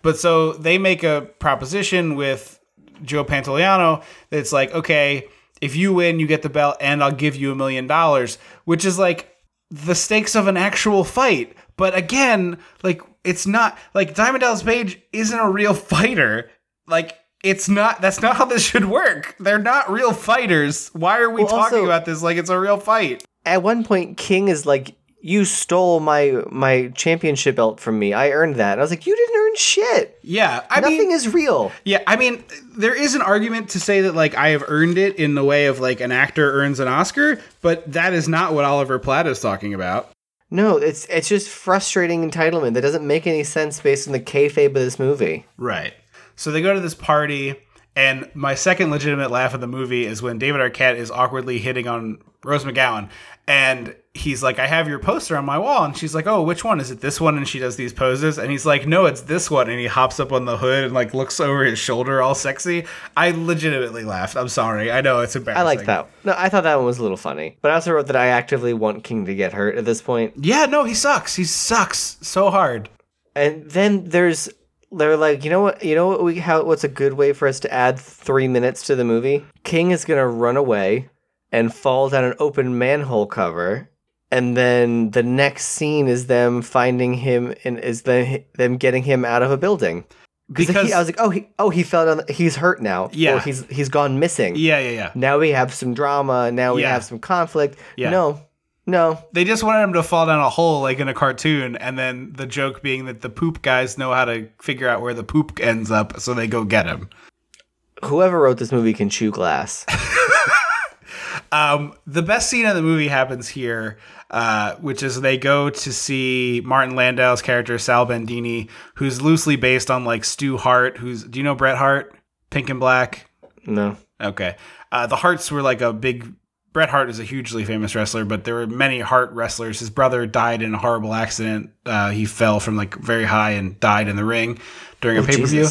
But so they make a proposition with Joe Pantoliano that's like, okay, if you win, you get the belt, and I'll give you a million dollars, which is like the stakes of an actual fight. But again, like it's not like Diamond Dallas Page isn't a real (laughs) fighter. Like it's not. That's not how this should work. They're not real fighters. Why are we Well, talking also- about this like it's a real fight? At one point, King is like, "You stole my my championship belt from me. I earned that." And I was like, "You didn't earn shit. Yeah, I Nothing mean, is real." yeah, I mean, there is an argument to say that like I have earned it in the way of like an actor earns an Oscar, but that is not what Oliver Platt is talking about. No, it's it's just frustrating entitlement that doesn't make any sense based on the kayfabe of this movie. Right. So they go to this party, and my second legitimate laugh of the movie is when David Arquette is awkwardly hitting on Rose McGowan, and he's like, "I have your poster on my wall," and she's like, "Oh, which one is it? This one?" And she does these poses, and he's like, "No, it's this one," and he hops up on the hood and like looks over his shoulder, all sexy. I legitimately laughed. I'm sorry. I know it's embarrassing. I like that. No, I thought that one was a little funny. But I also wrote that I actively want King to get hurt at this point. Yeah, no, he sucks. He sucks so hard. And then there's they're like, you know what? You know what? We how what's a good way for us to add three minutes to the movie? King is gonna run away and fall down an open manhole cover, and then the next scene is them finding him and is the, them getting him out of a building. Because he, I was like, oh, he, oh, he fell down. The, he's hurt now. Yeah. or he's he's gone missing. yeah, yeah, yeah. Now we have some drama. Now we Yeah. have some conflict. Yeah. No, no. They just wanted him to fall down a hole like in a cartoon, and then the joke being that the poop guys know how to figure out where the poop ends up, so they go get him. Whoever wrote this movie can chew glass. (laughs) Um, the best scene of the movie happens here, uh, which is they go to see Martin Landau's character Sal Bandini, who's loosely based on like Stu Hart. Who's do you know Bret Hart, Pink and Black? no. Okay. Uh, the Harts were like a big. Bret Hart is a hugely famous wrestler, but there were many Hart wrestlers. His brother died in a horrible accident. Uh, he fell from like very high and died in the ring during a pay per view.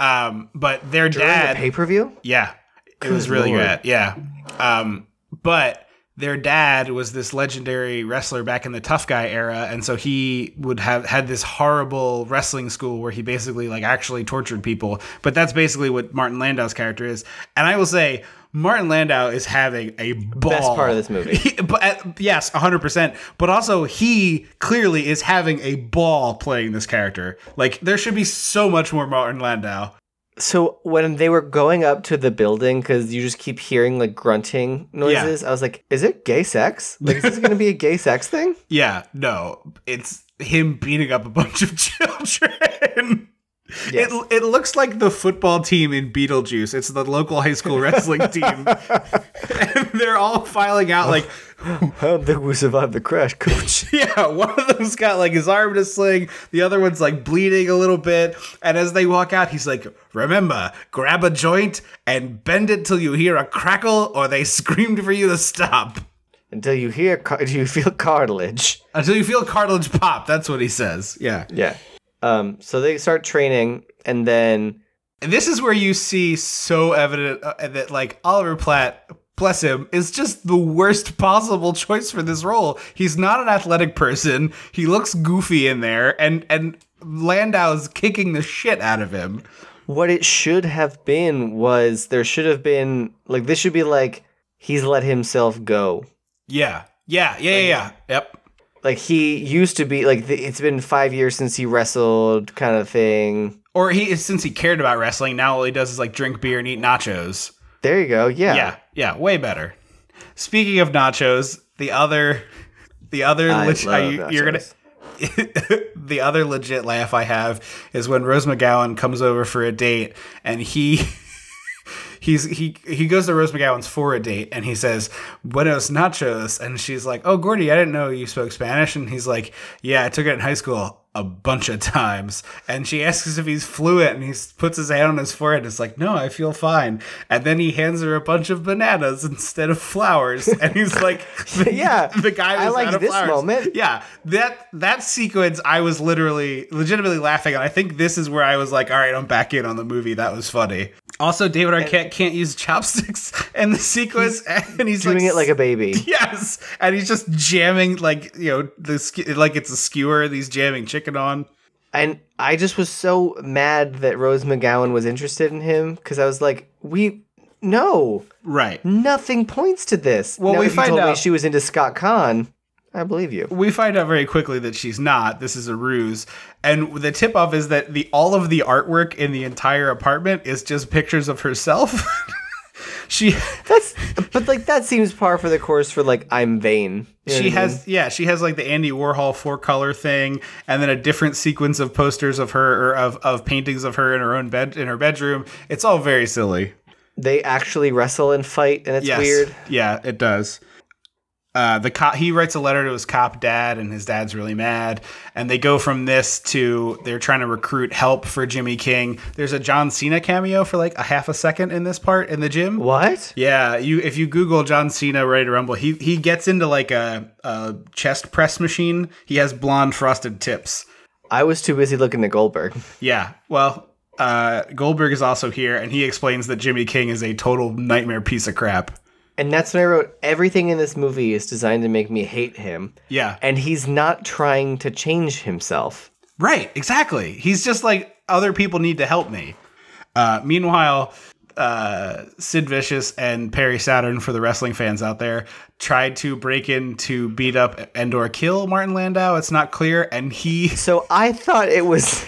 Um, but their During dad, pay per view? yeah, it was really lord. good. Yeah. Um, but their dad was this legendary wrestler back in the tough guy era, and so he would have had this horrible wrestling school where he basically like actually tortured people. But that's basically what Martin Landau's character is. And I will say. Martin Landau is having a ball. Best part of this movie. (laughs) He- but uh, yes, 100%. But also, he clearly is having a ball playing this character. Like, there should be so much more Martin Landau. So when they were going up to the building, because you just keep hearing like grunting noises, I was like, "Is it gay sex? Like, is this going to be a gay sex thing?" (laughs) Yeah, no, it's him beating up a bunch of (laughs) children. Yes. It, it looks like the football team in Beetlejuice. It's the local high school wrestling (laughs) team. and they're all filing out like, I don't think we survived the crash, coach. (laughs) yeah, one of them's got like his arm in a sling, the other one's like bleeding a little bit. And as they walk out, he's like, remember, grab a joint and bend it till you hear a crackle or they screamed for you to stop. Until you hear, until (laughs) you feel cartilage. Until you feel cartilage pop. That's what he says. Yeah. Yeah. Um. So they start training, and then this is where you see so evident uh, that like Oliver Platt, bless him, is just the worst possible choice for this role. He's not an athletic person. He looks goofy in there, and and Landau's kicking the shit out of him. what it should have been was there should have been like this should be like he's let himself go. Yeah, yeah, yeah, yeah, yeah. Yep. Like he used to be like it's been five years since he wrestled, kind of thing. Or he since he cared about wrestling, now all he does is like drink beer and eat nachos. There you go. Yeah. Yeah, yeah, way better. Speaking of nachos, the other, the other, I leg- you, you're gonna. (laughs) the other legit laugh I have is when Rose McGowan comes over for a date and he (laughs) he's he he goes to Rose McGowan's for a date and he says buenos nachos and she's like oh Gordy I didn't know you spoke Spanish and he's like yeah I took it in high school a bunch of times and she asks if he's fluent and he puts his hand on his forehead and is like no I feel fine and then he hands her a bunch of bananas instead of flowers (laughs) and he's like Yeah, (laughs) the guy I like out of this flowers. moment. Yeah, that that sequence, I was literally, legitimately laughing, and I think this is where I was like, "All right, I'm back in on the movie." That was funny. Also, David Arquette can't use chopsticks in the sequence, (laughs) and he's Doing like, it like a baby. (laughs) yes, and he's just jamming like you know the like it's a skewer. and He's jamming chicken on. And I just was so mad that Rose McGowan was interested in him because I was like, we no, Right. nothing points to this. Well, Now, we find out- she was into Scott Caan. I believe you. we find out very quickly that she's not. This is a ruse, and the tip off is that the all of the artwork in the entire apartment is just pictures of herself. (laughs) she That's but like that seems par for the course for like I'm vain. You know she I mean? has yeah she has like the Andy Warhol four color thing, and then a different sequence of posters of her or of of paintings of her in her own bed in her bedroom. It's all very silly. they actually wrestle and fight and it's Yes. weird. Yeah, it does. Uh, the cop he writes a letter to his cop dad, and his dad's really mad. And they go from this to they're trying to recruit help for Jimmy King. There's a John Cena cameo for like a half a second in this part in the gym. What? Yeah, you if you Google John Cena Ready to Rumble, he he gets into like a, a chest press machine. He has blonde frosted tips. I was too busy looking at Goldberg. (laughs) Yeah, well, uh, Goldberg is also here, and he explains that Jimmy King is a total nightmare piece of crap. And that's when I wrote everything in this movie is designed to make me hate him. Yeah, And he's not trying to change himself. Right, exactly. He's just like other people need to help me. Uh, meanwhile, uh, Sid Vicious and Perry Saturn, for the wrestling fans out there, tried to break in to beat up and or kill Martin Landau. It's not clear, and he. So I thought it was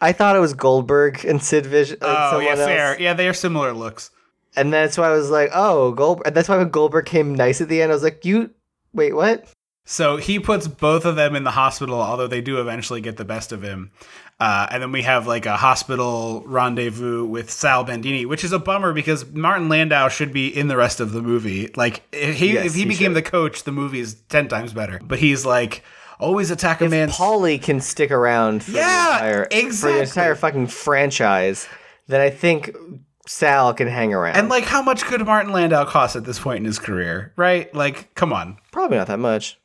I thought it was Goldberg and Sid Vicious. Like Oh yeah, fair. else. Yeah, they are similar looks. And that's why I was like, oh, Goldberg. And that's why when Goldberg came nice at the end, I was like, you, wait, what? So he puts both of them in the hospital, although they do eventually get the best of him. Uh, and then we have like a hospital rendezvous with Sal Bandini, which is a bummer because Martin Landau should be in the rest of the movie. Like if he Yes, if he, he became should. the coach, the movie is ten times better. But he's like always attack a If man. Paulie can stick around for, Yeah, the entire, for the entire fucking franchise, then I think Sal can hang around. and like, how much could Martin Landau cost at this point in his career? Right? Like, come on. probably not that much.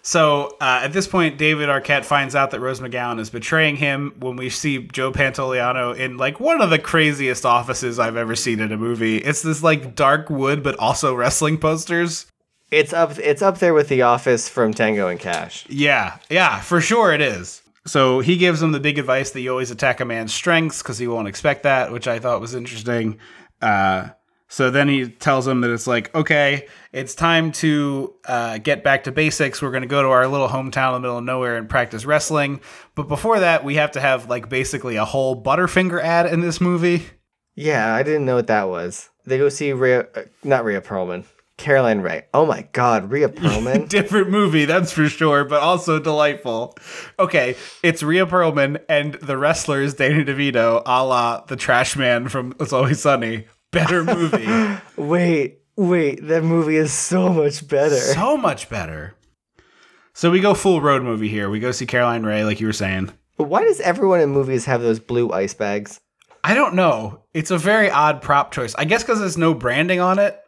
So uh, at this point, David Arquette finds out that Rose McGowan is betraying him when we see Joe Pantoliano in like one of the craziest offices I've ever seen in a movie. It's this like dark wood, but also wrestling posters. It's up. It's up there with The Office from Tango and Cash. Yeah, yeah, for sure it is. So he gives him the big advice that you always attack a man's strengths because he won't expect that, which I thought was interesting. Uh, so then he tells him that it's like, okay, it's time to uh, get back to basics. We're going to go to our little hometown in the middle of nowhere and practice wrestling. But before that, we have to have like basically a whole Butterfinger ad in this movie. Yeah, I didn't know what that was. They go see Rhea, uh, not Rhea Perlman, Caroline Rhea. Oh my God, Rhea (laughs) Perlman. Different movie, that's for sure, but also delightful. Okay, it's Rhea Perlman and the wrestler is Danny DeVito, a la the trash man from It's Always Sunny. Better movie. (laughs) wait, wait, that movie is so much better. so much better. So we go full road movie here. We go see Caroline Rhea, like you were saying. But why does everyone in movies have those blue ice bags? I don't know. It's a very odd prop choice. I guess because there's no branding on it.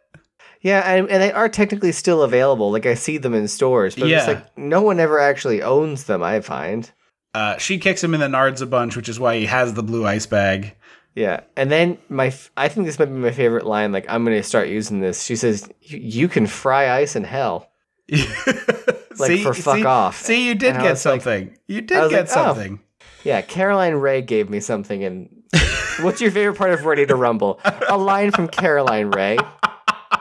Yeah, and, and they are technically still available. Like I see them in stores, but it's like no one ever actually owns them. I find. Uh, she kicks him in the nards a bunch, which is why he has the blue ice bag. Yeah, and then my, f- I think this might be my favorite line. Like I'm gonna start using this. She says, "You- "You can fry ice in hell." (laughs) Like, for fuck see- off. See, you did And get was like- something. you did get like, oh. something. Yeah, Caroline Rhea gave me something. And (laughs) what's your favorite part of Ready to Rumble? A line from Caroline Rhea.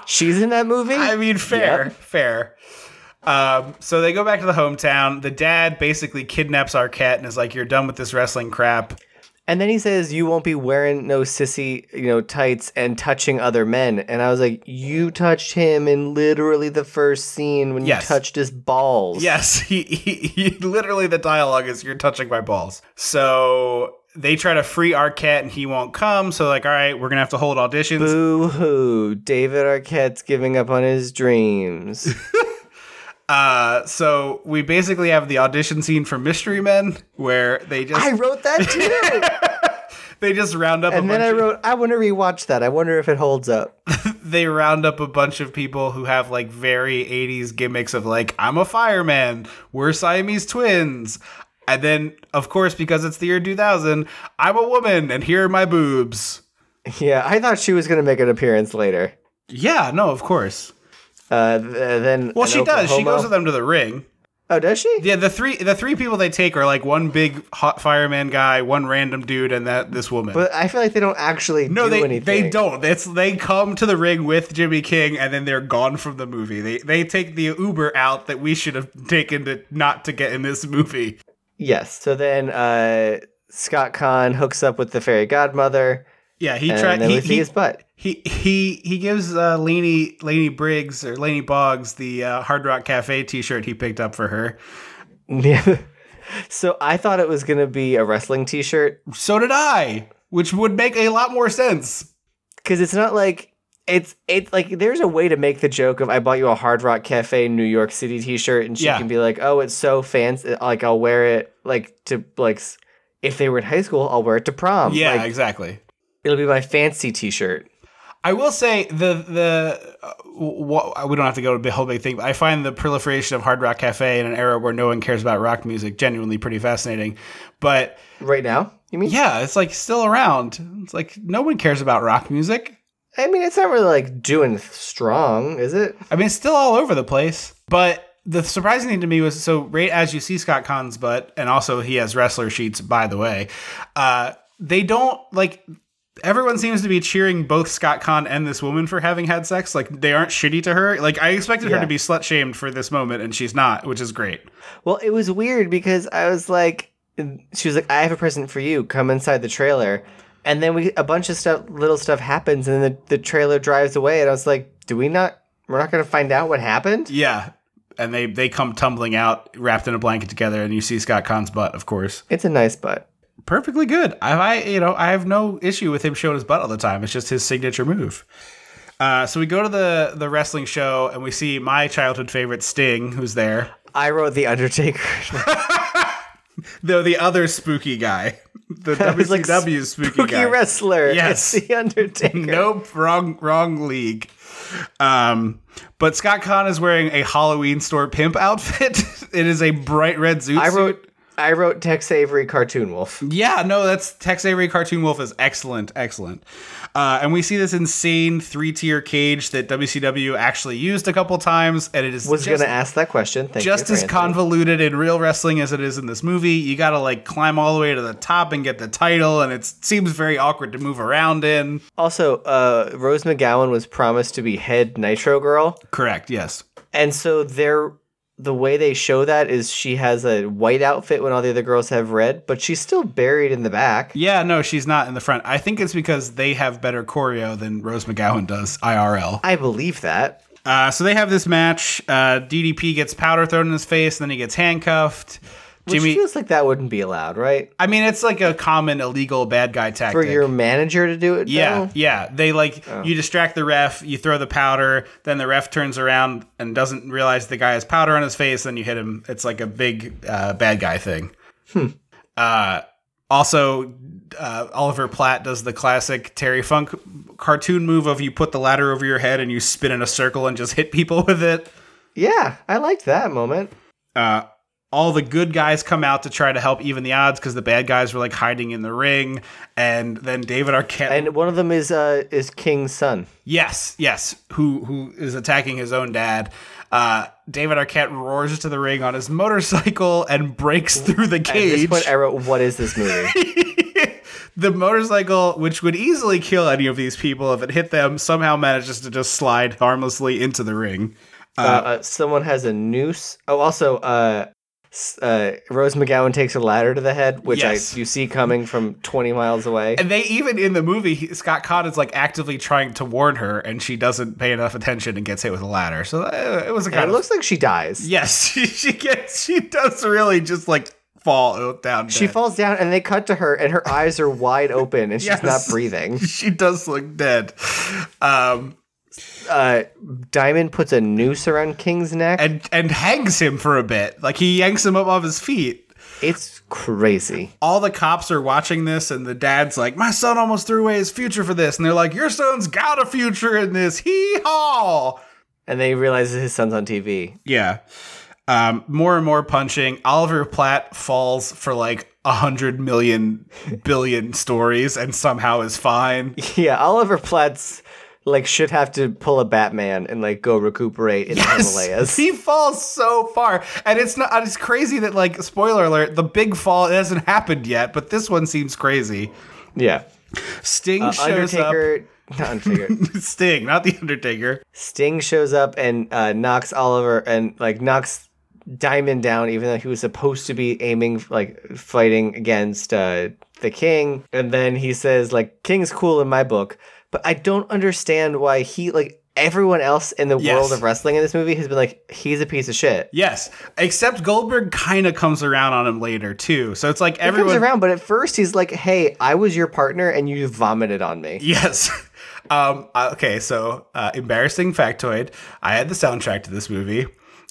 She's in that movie. I mean, fair, Yep. fair. Um, so they go back to the hometown. The dad basically kidnaps Arquette and is like, "You're done with this wrestling crap." And then he says, "You won't be wearing no sissy, you know, tights and touching other men." And I was like, "You touched him in literally the first scene when Yes. you touched his balls." Yes, (laughs) he, he, he literally the dialogue is, "You're touching my balls." So they try to free Arquette and he won't come. So like, all right, we're gonna have to hold auditions. Boo hoo! David Arquette's giving up on his dreams. (laughs) Uh, so we basically have the audition scene for Mystery Men where they just I wrote that too, (laughs) they just round up a and then I of- wrote, "I want to rewatch that. I wonder if it holds up." (laughs) they round up a bunch of people who have like very 80s gimmicks of like I'm a fireman, we're Siamese twins. And then of course because it's the year 2000, I'm a woman and here are my boobs. yeah, I thought she was gonna make an appearance later. Yeah, no, of course. Uh, th- then Well, she does. She goes with them to the ring. Oh, does she? Yeah, the three the three people they take are like one big hot fireman guy, one random dude, and that this woman. But I feel like they don't actually no, do they anything. they don't. It's they come to the ring with Jimmy King, and then they're gone from the movie. They they take the Uber out that we should have taken to not to get in this movie. Yes. So then uh, Scott Caan hooks up with the fairy godmother, Yeah, he tried. He, he, his butt. he he he gives uh, Lainey Lainey Briggs or Lainey Boggs the uh, Hard Rock Cafe T-shirt he picked up for her. Yeah. (laughs) so I thought it was gonna be a wrestling T-shirt So did I, which would make a lot more sense. because it's not like it's it's like there's a way to make the joke of I bought you a Hard Rock Cafe New York City T-shirt, and she Yeah. can be like, oh, it's so fancy. Like I'll wear it like to like if they were in high school, I'll wear it to prom. Yeah, Like, exactly. it'll be my fancy T-shirt. I will say the the uh, what, we don't have to go to the whole big thing, but I find the proliferation of Hard Rock Cafe in an era where no one cares about rock music genuinely pretty fascinating. But Right now, you mean? yeah, it's like still around. It's like no one cares about rock music. I mean, it's not really like doing strong, is it? I mean, it's still all over the place. But the surprising thing to me was so right as you see Scott Caan's butt, and also he has wrestler sheets, by the way. Uh, they don't like. Everyone seems to be cheering both Scott Caan and this woman for having had sex. Like they aren't shitty to her. Like I expected her to be slut shamed for this moment, and she's not, which is great. Well, it was weird because I was like, she was like, "I have a present for you. Come inside the trailer." And then we a bunch of stuff, little stuff happens, and then the, the trailer drives away, and I was like, "Do we not? We're not going to find out what happened?" Yeah, and they they come tumbling out, wrapped in a blanket together, and you see Scott Caan's butt, of course. It's a nice butt. perfectly good. I, I you know I have no issue with him showing his butt all the time. It's just his signature move. Uh, so we go to the the wrestling show and we see my childhood favorite Sting, who's there. I wrote the Undertaker. (laughs) Though the other spooky guy, the (laughs) was like, WCW spooky, Spooky guy. wrestler. Yes. It's the Undertaker. (laughs) nope, wrong wrong league. Um, but Scott Caan is wearing a Halloween store pimp outfit. (laughs) it is a bright red zoot I suit. I wrote Tex Avery cartoon wolf. Yeah, no, that's Tex Avery Cartoon Wolf is excellent, excellent. Uh, and we see this insane three tier cage that WCW actually used a couple times, and it is Was gonna ask that question. Thank just as convoluted in real wrestling as it is in this movie. You got to like climb all the way to the top and get the title, and it seems very awkward to move around in. Also, uh, Rose McGowan was promised to be head Nitro Girl, Correct. Yes. and so they're the way they show that is she has a white outfit when all the other girls have red, but she's still buried in the back. Yeah. No, she's not in the front. I think it's because they have better choreo than Rose McGowan does IRL. I believe that. Uh, so they have this match. Uh, DDP gets powder thrown in his face, and then he gets handcuffed. Which feels like that wouldn't be allowed, right? I mean, it's like a common illegal bad guy tactic. For your manager to do it. yeah, though? yeah. They like you distract the ref, you throw the powder, then the ref turns around and doesn't realize the guy has powder on his face, then you hit him. It's like a big uh, bad guy thing. Uh, also, uh, Oliver Platt does the classic Terry Funk cartoon move of you put the ladder over your head and you spin in a circle and just hit people (laughs) with it. Yeah, I liked that moment. uh, all the good guys come out to try to help even the odds because the bad guys were like hiding in the ring, and then David Arquette. And one of them is uh is King's son. yes, yes, who who is attacking his own dad. Uh, David Arquette roars to the ring on his motorcycle and breaks through the At this cage. point, I wrote, "What is this movie?" (laughs) the motorcycle, which would easily kill any of these people if it hit them, somehow manages to just slide harmlessly into the ring. uh, uh, someone has a noose. Oh, also, uh, uh, Rose McGowan takes a ladder to the head, which Yes. I you see coming from twenty miles away. And they even in the movie, he- Scott is like actively trying to warn her, and she doesn't pay enough attention and gets hit with a ladder. So uh, it was a And kind it of looks like she dies. yes, (laughs) she, she gets she does really just like fall down. She falls down, and they cut to her, and her eyes are wide open, and she's Yes. not breathing. (laughs) She does look dead. Um, Uh, Diamond puts a noose around King's neck. and and hangs him for a bit. Like he yanks him up off his feet. it's crazy. All the cops are watching this, and the dad's like, "My son almost threw away his future for this," and they're like, "Your son's got a future in this." Hee haw! And then he realizes his son's on TV. Yeah. Um, more and more punching. Oliver Platt falls for like a hundred million billion stories and somehow is fine. (laughs) Yeah, Oliver Platt's like should have to pull a Batman and like go recuperate in the Himalayas. (laughs) He falls so far. And it's not it's crazy that like spoiler alert, the big fall hasn't happened yet, but this one seems crazy. yeah. Sting Uh, shows Undertaker, not Undertaker. up. (laughs) Sting, not the Undertaker. Sting shows up and uh, knocks Oliver and like knocks Diamond down, even though he was supposed to be aiming like fighting against uh, the King. And then he says like King's cool in my book, but I don't understand why he like everyone else in the Yes. world of wrestling in this movie has been like he's a piece of shit. Yes. Except Goldberg kind of comes around on him later too. So it's like He everyone comes around, but at first he's like, "Hey, I was your partner, and you vomited on me." Yes. (laughs) Um, uh, okay, so uh, embarrassing factoid. I had the soundtrack to this movie,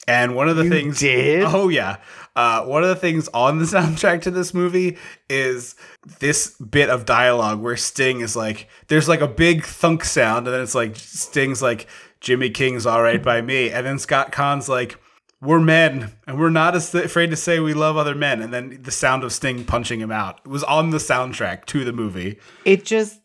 and one of the things. did? Oh yeah. Uh, one of the things on the (laughs) soundtrack to this movie is this bit of dialogue where Sting is like, "There's like a big thunk sound," and then it's like Sting's like, "Jimmy King's all right by me," and then Scott Caan's like. We're men, and we're not as afraid to say we love other men. And then the sound of Sting punching him out was on the soundtrack to the movie. It just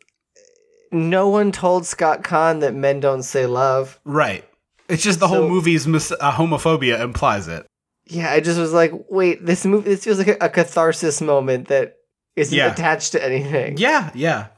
no one told Scott Caan that men don't say love. Right. It's just the whole movie's mis- uh, homophobia implies it. Yeah, I just was like, wait, this movie this feels like a, a catharsis moment that isn't Yeah. attached to anything. Yeah, yeah.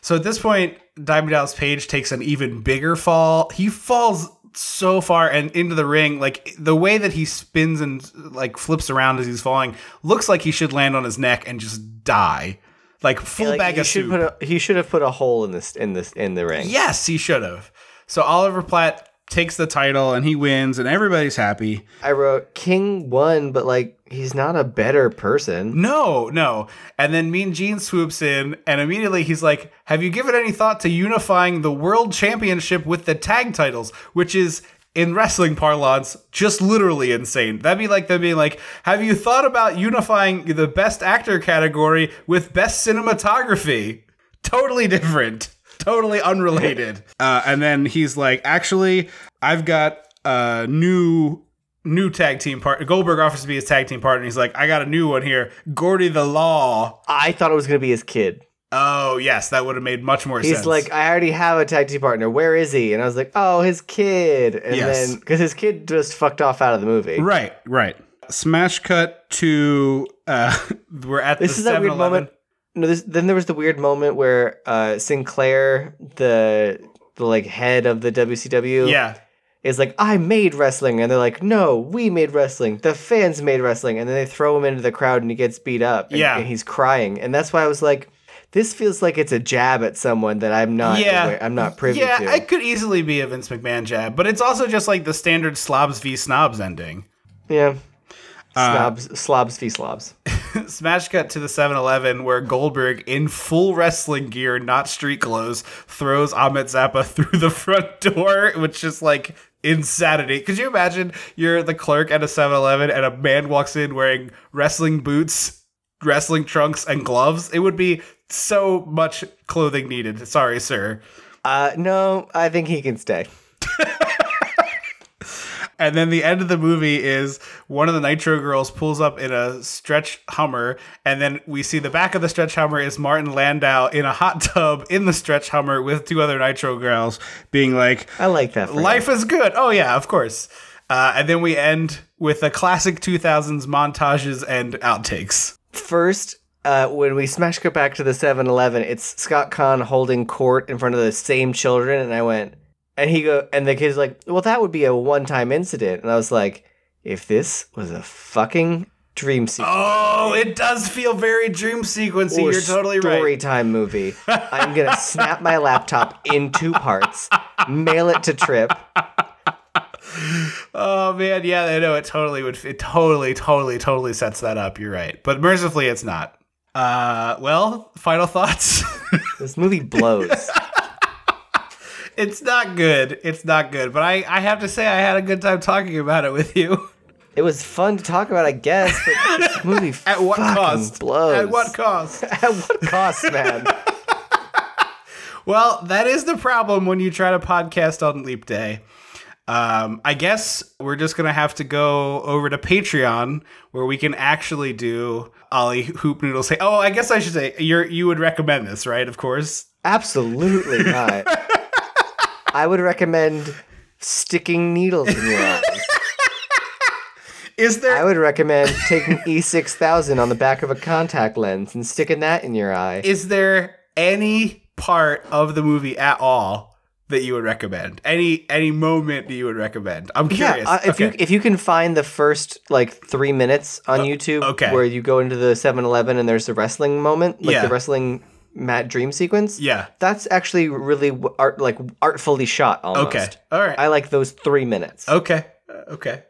So at this point, Diamond Dallas Page takes an even bigger fall. He falls so far and into the ring, like the way that he spins and like flips around as he's falling looks like he should land on his neck and just die, like full Like, bag he of should soup. put a, he should have put a hole in this in this in the ring. yes, he should have. So Oliver Platt takes the title and he wins, and everybody's happy. I wrote King won, but like he's not a better person. No, no. And then Mean Gene swoops in, and immediately he's like, Have you given any thought to unifying the world championship with the tag titles? Which is, in wrestling parlance, just literally insane. That'd be like them being like, Have you thought about unifying the best actor category with best cinematography? Totally different. Totally unrelated. (laughs) uh, and then he's like, Actually, I've got a new new tag team partner. Goldberg offers to be his tag team partner. He's like, I got a new one here, Gordy the Law. I thought it was gonna be his kid. Oh yes, that would have made much more He's sense. He's like, I already have a tag team partner. Where is he? And I was like, oh, his kid. And Yes. then because his kid just fucked off out of the movie. right, right. Smash cut to uh, (laughs) we're at This the is that weird 7-Eleven. moment. No, this, then there was the weird moment where uh, Sinclair, the the like head of the WCW, Yeah, is like, I made wrestling, and they're like, No, we made wrestling. The fans made wrestling, and then they throw him into the crowd, and he gets beat up. And, Yeah. and he's crying, and that's why I was like, This feels like it's a jab at someone that I'm not. yeah, aware- I'm not privy yeah, to. it could easily be a Vince McMahon jab, but it's also just like the standard slobs v snobs ending. yeah. Uh, Snobs, slobs v slobs. (laughs) Smash cut to the 7-Eleven where Goldberg, in full wrestling gear, not street clothes, throws Ahmet Zappa (laughs) through the front door, which is like insanity. Could you imagine you're the clerk at a 7-Eleven and a man walks in wearing wrestling boots, wrestling trunks, and gloves? It would be so much clothing needed. Sorry, sir. Uh, no, I think he can stay. (laughs) And then the end of the movie is one of the Nitro girls pulls up in a stretch Hummer, and then we see the back of the stretch Hummer is Martin Landau in a hot tub in the stretch Hummer with two other Nitro girls, being like, I like that. "Life is good." Oh yeah, of course. Uh, and then we end with a classic 2000s montages and outtakes. First, uh, when we smash cut back to the 7 Eleven, it's Scott Caan holding court in front of the same children. And I went, and he go, and the kid's like, well, that would be a one time incident. And I was like, if this was a fucking dream sequence. Oh, it does feel very dream sequency. or You're totally story right. Story time movie. I'm gonna (laughs) snap my laptop in two parts, mail it to Trip. Oh man, yeah, I know it totally would. It totally, totally, totally sets that up. You're right, but mercifully, it's not. Uh, well, final thoughts. This movie blows. (laughs) it's not good. It's not good, but I, I have to say, I had a good time talking about it with you. It was fun to talk about, I guess, but (laughs) this movie At what cost? blows. At what cost? (laughs) At what cost, man? (laughs) Well, that is the problem when you try to podcast on Leap Day. Um, I guess we're just gonna have to go over to Patreon where we can actually do Ollie Hoop Noodle say. Oh, I guess I should say you're you would recommend this, right? Of course. Absolutely not. I would recommend sticking needles in your eyes. (laughs) Is there I would recommend taking E6000 on the back of a contact lens and sticking that in your eye. is there any part of the movie at all that you would recommend? Any any moment that you would recommend? I'm curious. Yeah, uh, if you if you can find the first like three minutes on YouTube, Uh, okay. where you go into the 7-Eleven and there's a wrestling moment, like Yeah. the wrestling Matt Dream sequence. yeah. that's actually really art like artfully shot. Almost. Okay. All right. I like those three minutes. Okay. Uh, Okay.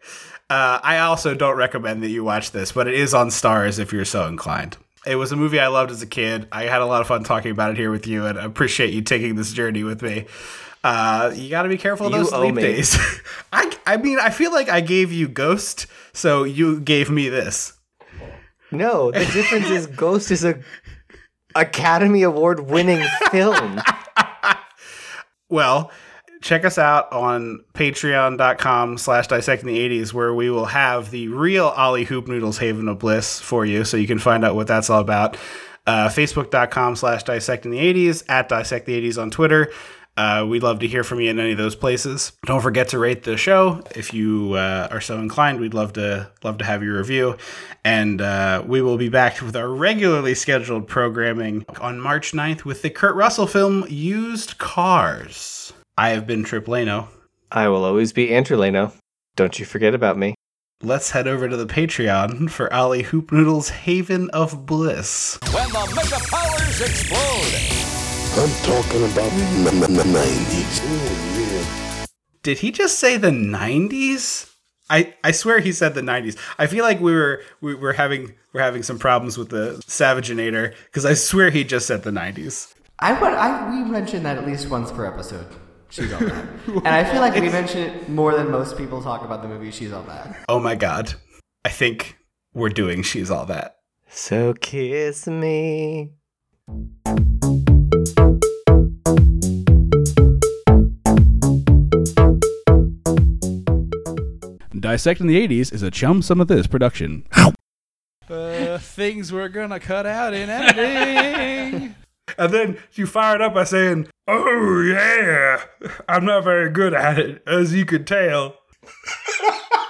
Uh, I also don't recommend that you watch this, but it is on Stars if you're so inclined. It was a movie I loved as a kid. I had a lot of fun talking about it here with you, and I appreciate you taking this journey with me. Uh, you got to be careful of those sleep me. days. (laughs) I, I mean, I feel like I gave you Ghost, so you gave me this. No, the difference is Ghost is a Academy Award winning film. (laughs) Well, check us out on patreon.com slash dissecting the 80s where we will have the real ollie hoop noodles haven of bliss for you so you can find out what that's all about uh, facebook.com slash dissecting the 80s at dissect the 80s on twitter uh, we'd love to hear from you in any of those places. Don't forget to rate the show if you uh, are so inclined. We'd love to love to have your review, and uh, we will be back with our regularly scheduled programming on March 9th with the Kurt Russell film Used Cars. I have been Trip Lano. I will always be Andrew Leno. Don't you forget about me. Let's head over to the Patreon for Ali Hoop Noodle's Haven of Bliss. When the Mega Powers explode. I'm talking about the n- n- 90s. Oh, yeah. Did he just say the 90s? I, I swear he said the 90s. I feel like we were we were having we're having some problems with the Savaginator because I swear he just said the 90s. I would. I we mention that at least once per episode. She's all that, and I feel like we mention it more than most people talk about the movie. She's all that. Oh my god. I think we're doing she's all that. So kiss me. Dissecting the 80s is a chum some of this production. Uh, things we're gonna cut out in editing. (laughs) And then you fired up by saying, "Oh yeah, I'm not very good at it, as you could tell." (laughs)